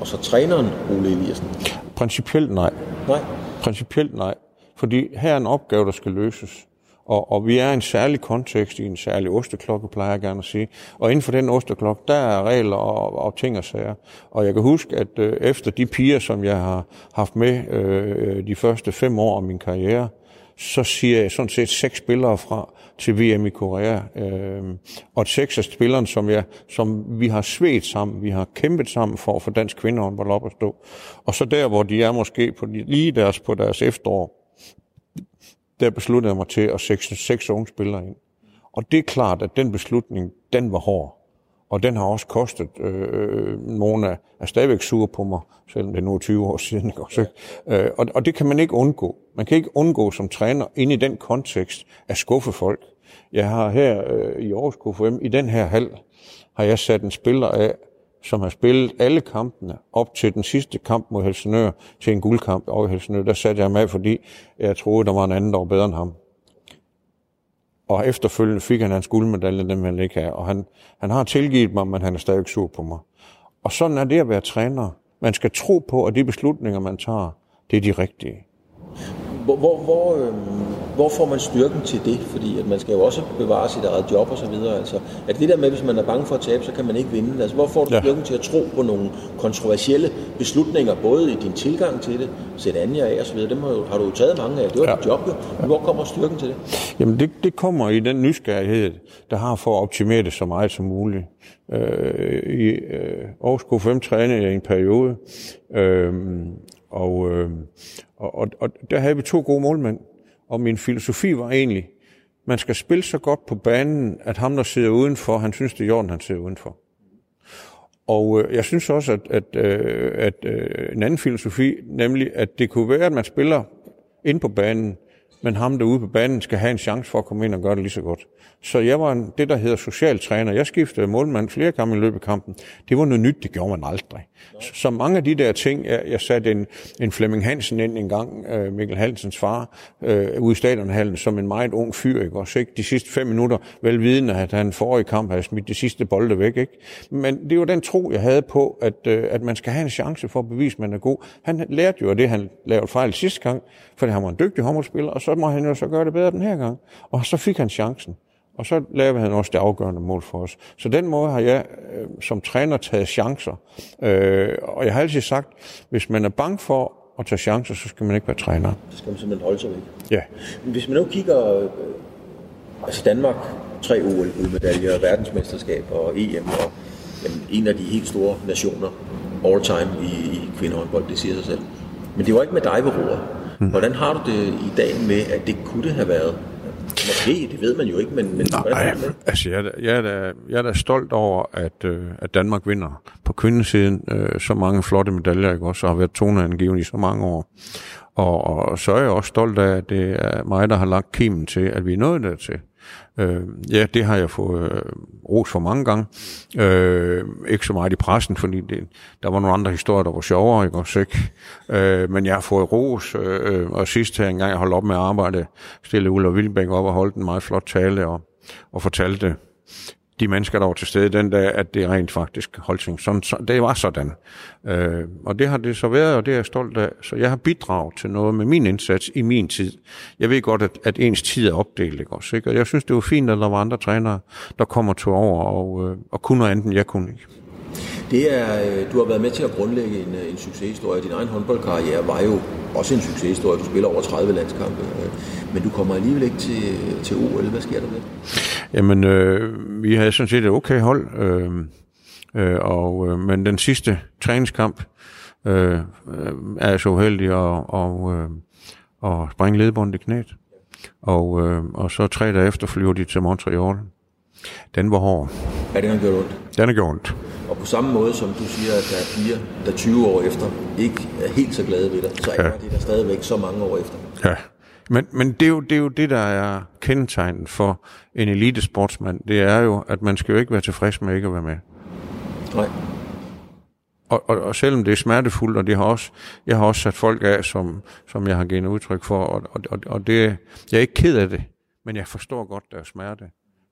og så træneren Ole Eliassen? Principielt nej. Nej. Principielt nej. Fordi her er en opgave, der skal løses. Og, og vi er i en særlig kontekst, i en særlig osteklokke, plejer jeg gerne at sige. Og inden for den osteklokke, der er regler og, og ting og sager. Og jeg kan huske, at øh, efter de piger, som jeg har haft med øh, øh de første fem år af min karriere, så siger jeg sådan set seks spillere fra til VM i Korea. Øh, og seks af spillerne, som, jeg, som vi har svedt sammen, vi har kæmpet sammen for at få dansk kvindehåndbold op at stå. Og så der, hvor de er måske på, lige deres, på deres efterår, der besluttede jeg mig til at sætte seks unge spillere ind. Og det er klart, at den beslutning, den var hård. Og den har også kostet øh, øh nogle af, er stadigvæk sure på mig, selvom det er nu 20 år siden. Ikke? Også, ikke? Øh, og, og det kan man ikke undgå. Man kan ikke undgå som træner ind i den kontekst at skuffe folk. Jeg har her øh, i Aarhus KFM, i den her hal, har jeg sat en spiller af, som har spillet alle kampene op til den sidste kamp mod Helsingør, til en guldkamp over Helsingør. Der satte jeg ham af, fordi jeg troede, der var en anden, der var bedre end ham. Og efterfølgende fik han hans guldmedalje, den ville han ikke have. Og han, han har tilgivet mig, men han er stadig sur på mig. Og sådan er det at være træner. Man skal tro på, at de beslutninger, man tager, det er de rigtige. Hvor, hvor, hvor, øh, hvor får man styrken til det? Fordi at man skal jo også bevare sit eget job og så videre. Altså, er det der med, at hvis man er bange for at tabe, så kan man ikke vinde? Altså, hvor får du Ja. styrken til at tro på nogle kontroversielle beslutninger, både i din tilgang til det, sæt Anja af og så videre. Dem har, jo, har du jo taget mange af. Det var Ja. dit job jo. Men hvor kommer styrken til det? Jamen det, det kommer i den nysgerrighed, der har for at optimere det så meget som muligt. Øh, I øh, Aarhus K5 trænede jeg i en periode, øh, og, øh, og, og, og der havde vi to gode målmænd, og min filosofi var egentlig, man skal spille så godt på banen, at ham, der sidder udenfor, han synes, det er jorden, han sidder udenfor. Og øh, jeg synes også, at, at, øh, at øh, en anden filosofi, nemlig at det kunne være, at man spiller ind på banen, men ham derude på banen skal have en chance for at komme ind og gøre det lige så godt. Så jeg var en, det, der hedder socialtræner. Jeg skiftede målmand flere gange i løbet af kampen. Det var noget nyt, det gjorde man aldrig. Så, mange af de der ting, jeg, jeg satte en, en Flemming Hansen ind en gang, øh, Mikkel Hansens far, øh, ude i stadionhallen, som en meget ung fyr, ikke? Også, ikke? De sidste fem minutter, velvidende, at han forrige kamp havde smidt de sidste bolde væk, ikke? Men det var den tro, jeg havde på, at, øh, at man skal have en chance for at bevise, at man er god. Han lærte jo af det, han lavede fejl sidste gang, fordi han var en dygtig håndboldspiller, og så må han jo så gøre det bedre den her gang. Og så fik han chancen. Og så lavede han også det afgørende mål for os. Så den måde har jeg øh, som træner taget chancer. Øh, og jeg har altid sagt, hvis man er bange for at tage chancer, så skal man ikke være træner. Så skal man simpelthen holde sig væk. Ja. Men Hvis man nu kigger, øh, altså Danmark, tre OL-medaljer, verdensmesterskab og EM, og jamen, en af de helt store nationer all time i, i kvindehåndbold, det siger sig selv. Men det var ikke med dig ved roret. Hvordan har du det i dag med, at det kunne det have været? Måske, det ved man jo ikke, men, men Nej, altså jeg, jeg, er da, jeg er da stolt over, at, øh, at Danmark vinder på kvindesiden øh, så mange flotte medaljer, ikke også, og har været toneangiven i så mange år. Og, og så er jeg også stolt af, at det er mig, der har lagt kimen til, at vi er nået dertil. Øh, ja, det har jeg fået øh, ros for mange gange. Øh, ikke så meget i pressen, fordi det, der var nogle andre historier, der var sjovere, ikke også ikke? Øh, men jeg har fået ros, øh, og sidst her engang, jeg holdt op med at arbejde, stille Ulla Vildbæk op og holdt en meget flot tale, og, og fortalte de mennesker, der var til stede den dag, at det rent faktisk holdt sig. Sådan, så, det var sådan. Øh, og det har det så været, og det er jeg stolt af. Så jeg har bidraget til noget med min indsats i min tid. Jeg ved godt, at, at ens tid er opdelt, ikke også? Ikke? Og jeg synes, det var fint, at der var andre trænere, der kommer til over og, øh, og kunne noget andet, end jeg kunne. Ikke? Det er, øh, du har været med til at grundlægge en, øh, en succeshistorie. Din egen håndboldkarriere var jo også en succeshistorie. Du spiller over 30 landskampe, øh, men du kommer alligevel ikke til, til OL. Hvad sker der med? Jamen, øh, vi havde sådan set et okay hold, øh, øh, og, øh, men den sidste træningskamp øh, øh, er jeg så uheldig at, og, øh, og springe ledbåndet i knæet. Og, øh, og så tre dage efter flyver de til Montreal. Den var hård. Ja, det har gjort ondt. Den er gjort ondt. Og på samme måde som du siger, at der er piger, der 20 år efter ikke er helt så glade ved dig, så er Ja. det der stadigvæk så mange år efter. Ja. Men, men det, er jo, det er jo det, der er kendetegnet for en elitesportsmand. Det er jo, at man skal jo ikke være tilfreds med ikke at være med. Nej. Og, og, og selvom det er smertefuldt, og det har også, jeg har også sat folk af, som, som jeg har givet udtryk for, og, og, og, og det, jeg er ikke ked af det, men jeg forstår godt deres smerte.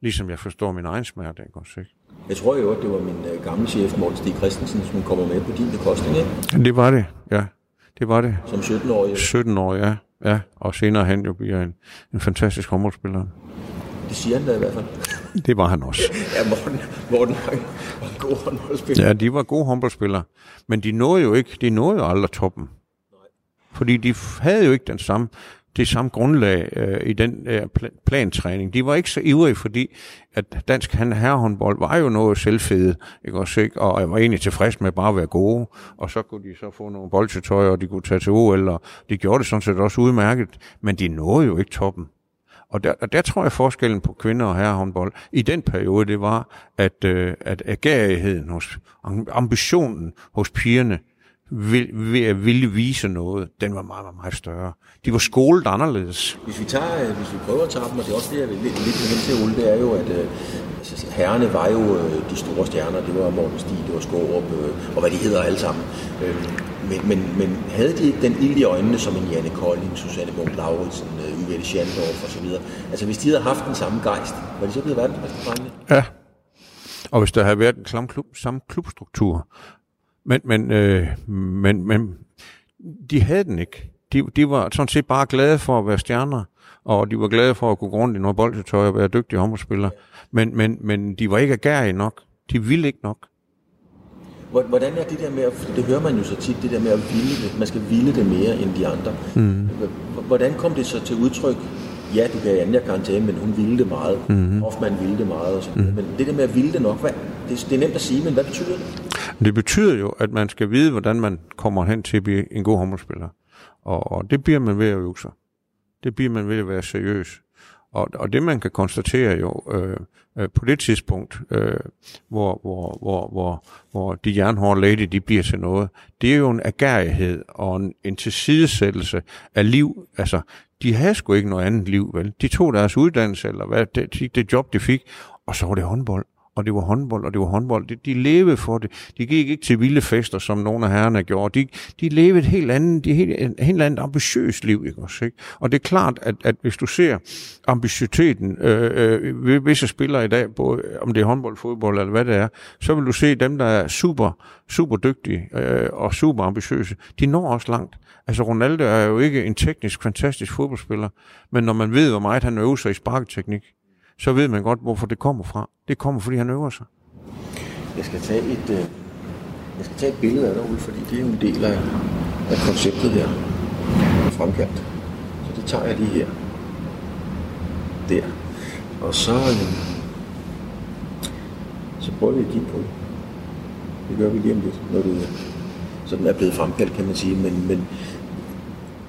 Ligesom jeg forstår min egen smerte, ikke også, ikke? Jeg tror jo, at det var min øh, gamle chef, Morten Stig Christensen, som kommer med på din bekostning, ikke? Det var det, ja. Det var det. Som 17-årig. 17 år, ja. ja. Og senere han jo bliver en, en fantastisk håndboldspiller. Det siger han da i hvert fald. Det var han også. Ja, Morten, Morten var en, var en god håndboldspiller. Ja, de var gode håndboldspillere, men de nåede jo ikke, de nåede jo aldrig toppen. Fordi de havde jo ikke den samme, det samme grundlag øh, i den øh, pla- plantræning. De var ikke så ivrige, fordi at dansk herrehåndbold var jo noget selvfede, ikke også, ikke? og jeg var egentlig tilfreds med bare at være gode, og så kunne de så få nogle boldtøj, og de kunne tage til OL, og de gjorde det sådan set også udmærket, men de nåede jo ikke toppen. Og der, og der tror jeg forskellen på kvinder og herrehåndbold i den periode, det var, at, øh, at agerigheden hos, ambitionen hos pigerne vil, at ville vise noget, den var meget, meget, meget større. De var skolet anderledes. Hvis vi, tager, øh, hvis vi prøver at tage dem, og det er også det, jeg vil lidt, lidt hen til, Ole, det er jo, at øh, altså, herrene var jo øh, de store stjerner. Det var Morten Stig, det var Skårup, og hvad de hedder alle sammen. Øh, men, men, men havde de ikke den ild i øjnene, som en Janne Kolding, Susanne Munk Lauritsen, Yvette Schandorf og så videre? Altså hvis de havde haft den samme gejst, var de så blevet verdensmester drengene? Ja. Og hvis der havde været en samme, klub, samme klubstruktur. Men, men, øh, men, men de havde den ikke. De, de var sådan set bare glade for at være stjerner, og de var glade for at gå rundt i noget boldtøj og være dygtige håndboldspillere. Men, men, men de var ikke agerige nok. De ville ikke nok. Hvor- Hvordan er det der med, at, det hører man jo så tit, det der med at ville det, man skal ville det mere end de andre. Mm. Hvordan kom det så til udtryk? Ja, du gav Anja karantæne, men hun ville det meget. Mhm. Hoffmann ville det meget. Og så. Men det der med at ville det nok, hvad, det, det er nemt at sige, men hvad betyder det? Det betyder jo, at man skal vide, hvordan man kommer hen til at blive en god håndboldspiller. Og, og det bliver man ved at øve sig. Det bliver man ved at være seriøs. Og, og det man kan konstatere jo øh, øh, på det tidspunkt, øh, hvor, hvor, hvor, hvor, hvor de jernhårde lady de bliver til noget, det er jo en agerighed og en, en tilsidesættelse af liv. Altså, de havde sgu ikke noget andet liv, vel? De tog deres uddannelse, eller hvad, det, det job, de fik, og så var det håndbold og det var håndbold, og det var håndbold. De, de levede for det. De gik ikke til vilde fester, som nogle af herrerne gjorde. De, de levede et helt andet, de helt, et helt andet ambitiøst liv, ikke også? Ikke? Og det er klart, at, at hvis du ser ambitiøsiteten øh, øh, ved visse spillere i dag, både om det er håndbold, fodbold eller hvad det er, så vil du se dem, der er super, super dygtige øh, og super ambitiøse, de når også langt. Altså Ronaldo er jo ikke en teknisk fantastisk fodboldspiller, men når man ved, hvor meget han øver sig i sparketeknik, så ved man godt, hvorfor det kommer fra. Det kommer, fordi han øver sig. Jeg skal tage et, øh, jeg skal tage et billede af dig, Ole, fordi det er jo en del af, af konceptet her. Fremkaldt. Så det tager jeg lige her. Der. Og så, øh, så prøver vi at kigge på det. Det gør vi lige om lidt, når det sådan er blevet fremkaldt, kan man sige. Men, men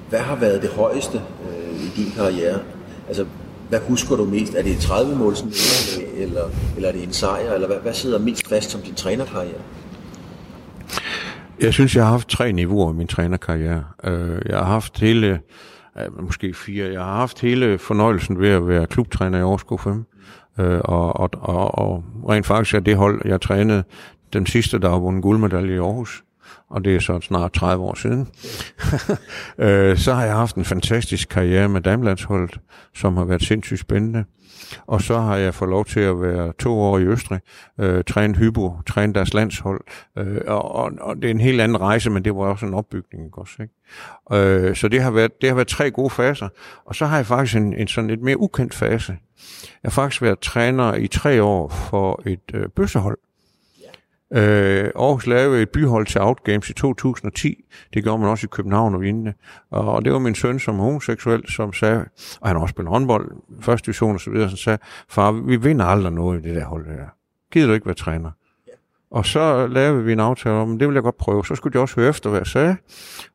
hvad har været det højeste øh, i din karriere? Altså, hvad husker du mest? Er det et 30 mål eller, eller er det en sejr? Eller hvad, hvad sidder mest fast som din trænerkarriere? Jeg synes, jeg har haft tre niveauer i min trænerkarriere. Øh, jeg har haft hele, måske fire, jeg har haft hele fornøjelsen ved at være klubtræner i Aarhus 5. Øh, og, og, og, og rent faktisk er det hold, jeg trænede, den sidste, der har vundet guldmedalje i Aarhus og det er så snart 30 år siden, øh, så har jeg haft en fantastisk karriere med damelandsholdet, som har været sindssygt spændende. Og så har jeg fået lov til at være to år i Østrig, øh, træne Hybo, træne deres landshold. Øh, og, og, og det er en helt anden rejse, men det var også en opbygning. Også, ikke? Øh, så det har, været, det har været tre gode faser. Og så har jeg faktisk en, en sådan lidt mere ukendt fase. Jeg har faktisk været træner i tre år for et øh, bøssehold. Øh, Aarhus lavede et byhold til Outgames i 2010. Det gjorde man også i København og Vinde. Og det var min søn som homoseksuel, som sagde, og han har også spillet håndbold, første division og så videre, som sagde, far, vi vinder aldrig noget i det der hold der. Gider du ikke være træner? Og så lavede vi en aftale om, det vil jeg godt prøve. Så skulle de også høre efter, hvad jeg sagde.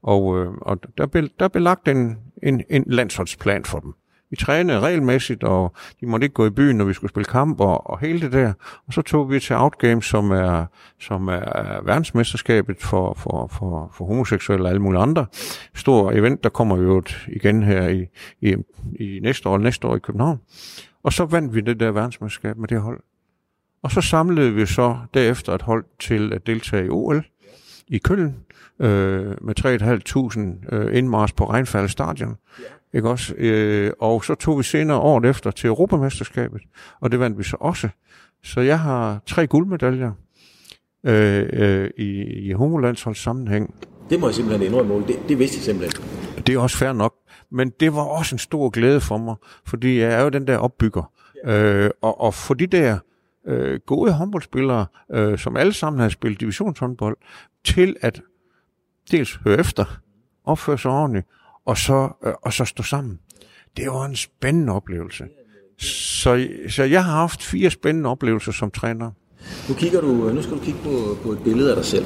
Og, øh, og der, blev, der blev lagt en, en, en landsholdsplan for dem. Vi trænede regelmæssigt, og de måtte ikke gå i byen, når vi skulle spille kamp og, og hele det der. Og så tog vi til Outgames, som er, som er verdensmesterskabet for, for, for, for homoseksuelle og alle mulige andre. Stor event, der kommer jo igen her i, i, i næste år, næste år i København. Og så vandt vi det der verdensmesterskab med det hold. Og så samlede vi så derefter et hold til at deltage i OL i Køln øh, med 3.500 øh, indmars på Regnfald Stadion. Ikke også? Øh, og så tog vi senere året efter til Europamesterskabet, og det vandt vi så også. Så jeg har tre guldmedaljer øh, øh, i, i homolandsholds sammenhæng. Det må jeg simpelthen indrømme, det, det vidste jeg simpelthen. Det er også fair nok, men det var også en stor glæde for mig, fordi jeg er jo den der opbygger. Øh, og, og for de der øh, gode håndboldspillere, øh, som alle sammen har spillet divisionshåndbold, til at dels høre efter, opføre sig ordentligt, og så, øh, og så stå sammen. Det var en spændende oplevelse. Så, så jeg har haft fire spændende oplevelser som træner. Nu, kigger du, nu skal du kigge på, på et billede af dig selv.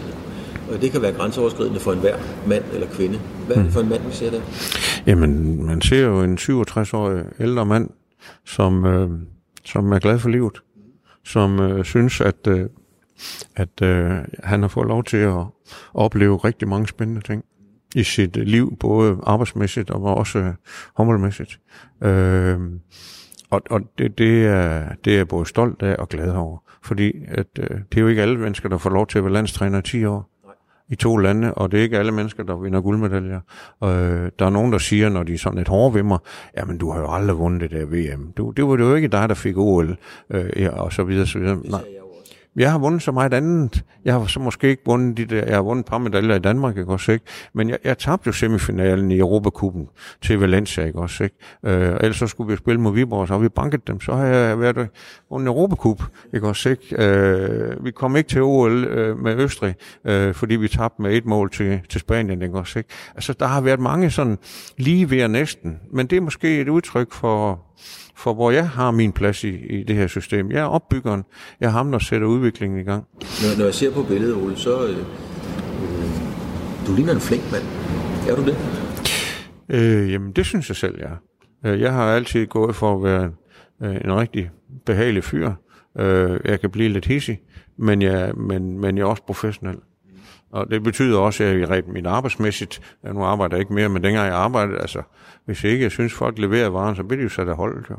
Og det kan være grænseoverskridende for enhver mand eller kvinde. Hvad er det for en mand, vi ser der? Jamen, man ser jo en 67-årig ældre mand, som, øh, som er glad for livet. Som øh, synes, at, øh, at øh, han har fået lov til at opleve rigtig mange spændende ting i sit liv, både arbejdsmæssigt og også øh, håndboldmæssigt. Øh, og og det, det, er, det er jeg både stolt af og glad over, fordi at, øh, det er jo ikke alle mennesker, der får lov til at være landstræner i 10 år i to lande, og det er ikke alle mennesker, der vinder guldmedaljer. Øh, der er nogen, der siger, når de er sådan lidt hårde ved mig, jamen du har jo aldrig vundet det der VM. Du, det var det jo ikke dig, der fik OL, øh, og så videre, så videre. Nej, jeg har vundet så meget andet. Jeg har så måske ikke vundet de der, jeg har vundet et par medaljer i Danmark, ikke også, ikke? Men jeg, jeg tabte jo semifinalen i Europacupen til Valencia, ikke også, ikke? Øh, ellers så skulle vi spille mod Viborg, så har vi banket dem. Så har jeg været vundet Europacup, ikke også, ikke? Øh, vi kom ikke til OL øh, med Østrig, øh, fordi vi tabte med et mål til, til Spanien, ikke også, ikke? Altså, der har været mange sådan lige ved næsten, men det er måske et udtryk for for hvor jeg har min plads i, i det her system. Jeg er opbyggeren. Jeg er ham, der sætter udviklingen i gang. Når, når jeg ser på billedet, Ole, så... Øh, øh, du ligner en flink mand. Er du det? Øh, jamen, det synes jeg selv, jeg er. Øh, jeg har altid gået for at være øh, en rigtig behagelig fyr. Øh, jeg kan blive lidt hissig, men jeg, men, men jeg er også professionel. Og det betyder også, at jeg rent mit arbejdsmæssigt, jeg nu arbejder jeg ikke mere, men dengang jeg arbejdede, altså, hvis ikke jeg synes, folk leverer varen, så bliver de jo sat af holdet, jo.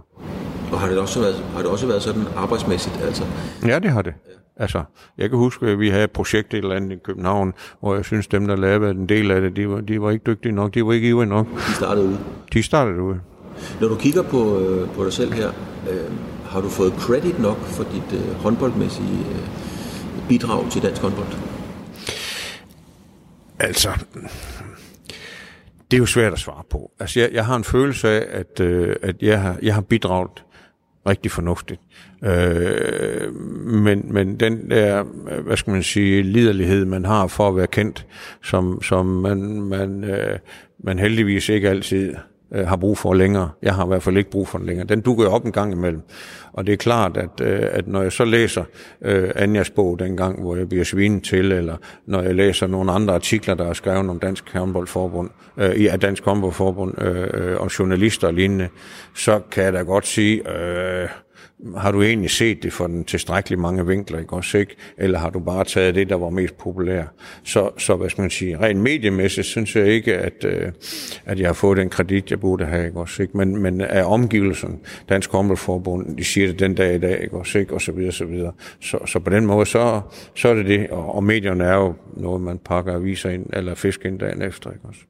Og har det også været, har det også været sådan arbejdsmæssigt, altså? Ja, det har det. Altså, jeg kan huske, at vi havde et projekt et eller andet i København, hvor jeg synes, dem, der lavede en del af det, de var, de var ikke dygtige nok, de var ikke ivrige nok. De startede ude? De startede ude. Når du kigger på, øh, på dig selv her, øh, har du fået credit nok for dit øh, håndboldmæssige øh, bidrag til dansk håndbold? Altså, det er jo svært at svare på. Altså, jeg, jeg har en følelse af, at, øh, at jeg, har, jeg har bidraget rigtig fornuftigt. Øh, men, men den der, hvad skal man sige, liderlighed, man har for at være kendt, som, som man, man, øh, man heldigvis ikke altid øh, har brug for længere. Jeg har i hvert fald ikke brug for den længere. Den dukker jo op en gang imellem. Og det er klart, at, øh, at når jeg så læser øh, Anjas bog dengang, hvor jeg bliver svinet til, eller når jeg læser nogle andre artikler, der er skrevet om Dansk Håndboldforbund, øh, i Dansk Håndboldforbund, øh, øh, om journalister og lignende, så kan jeg da godt sige, øh, har du egentlig set det fra den tilstrækkeligt mange vinkler, ikke også ikke? Eller har du bare taget det, der var mest populært? Så, så hvad skal man sige, rent mediemæssigt synes jeg ikke, at, øh, at jeg har fået den kredit, jeg burde have, ikke også ikke? Men, men af omgivelsen, Dansk Håndboldforbund, de siger det den dag i dag, ikke også ikke? Og så videre, så videre. Så, så på den måde, så, så er det det. Og, og medierne er jo noget, man pakker aviser ind, eller fisk ind dagen efter, ikke også?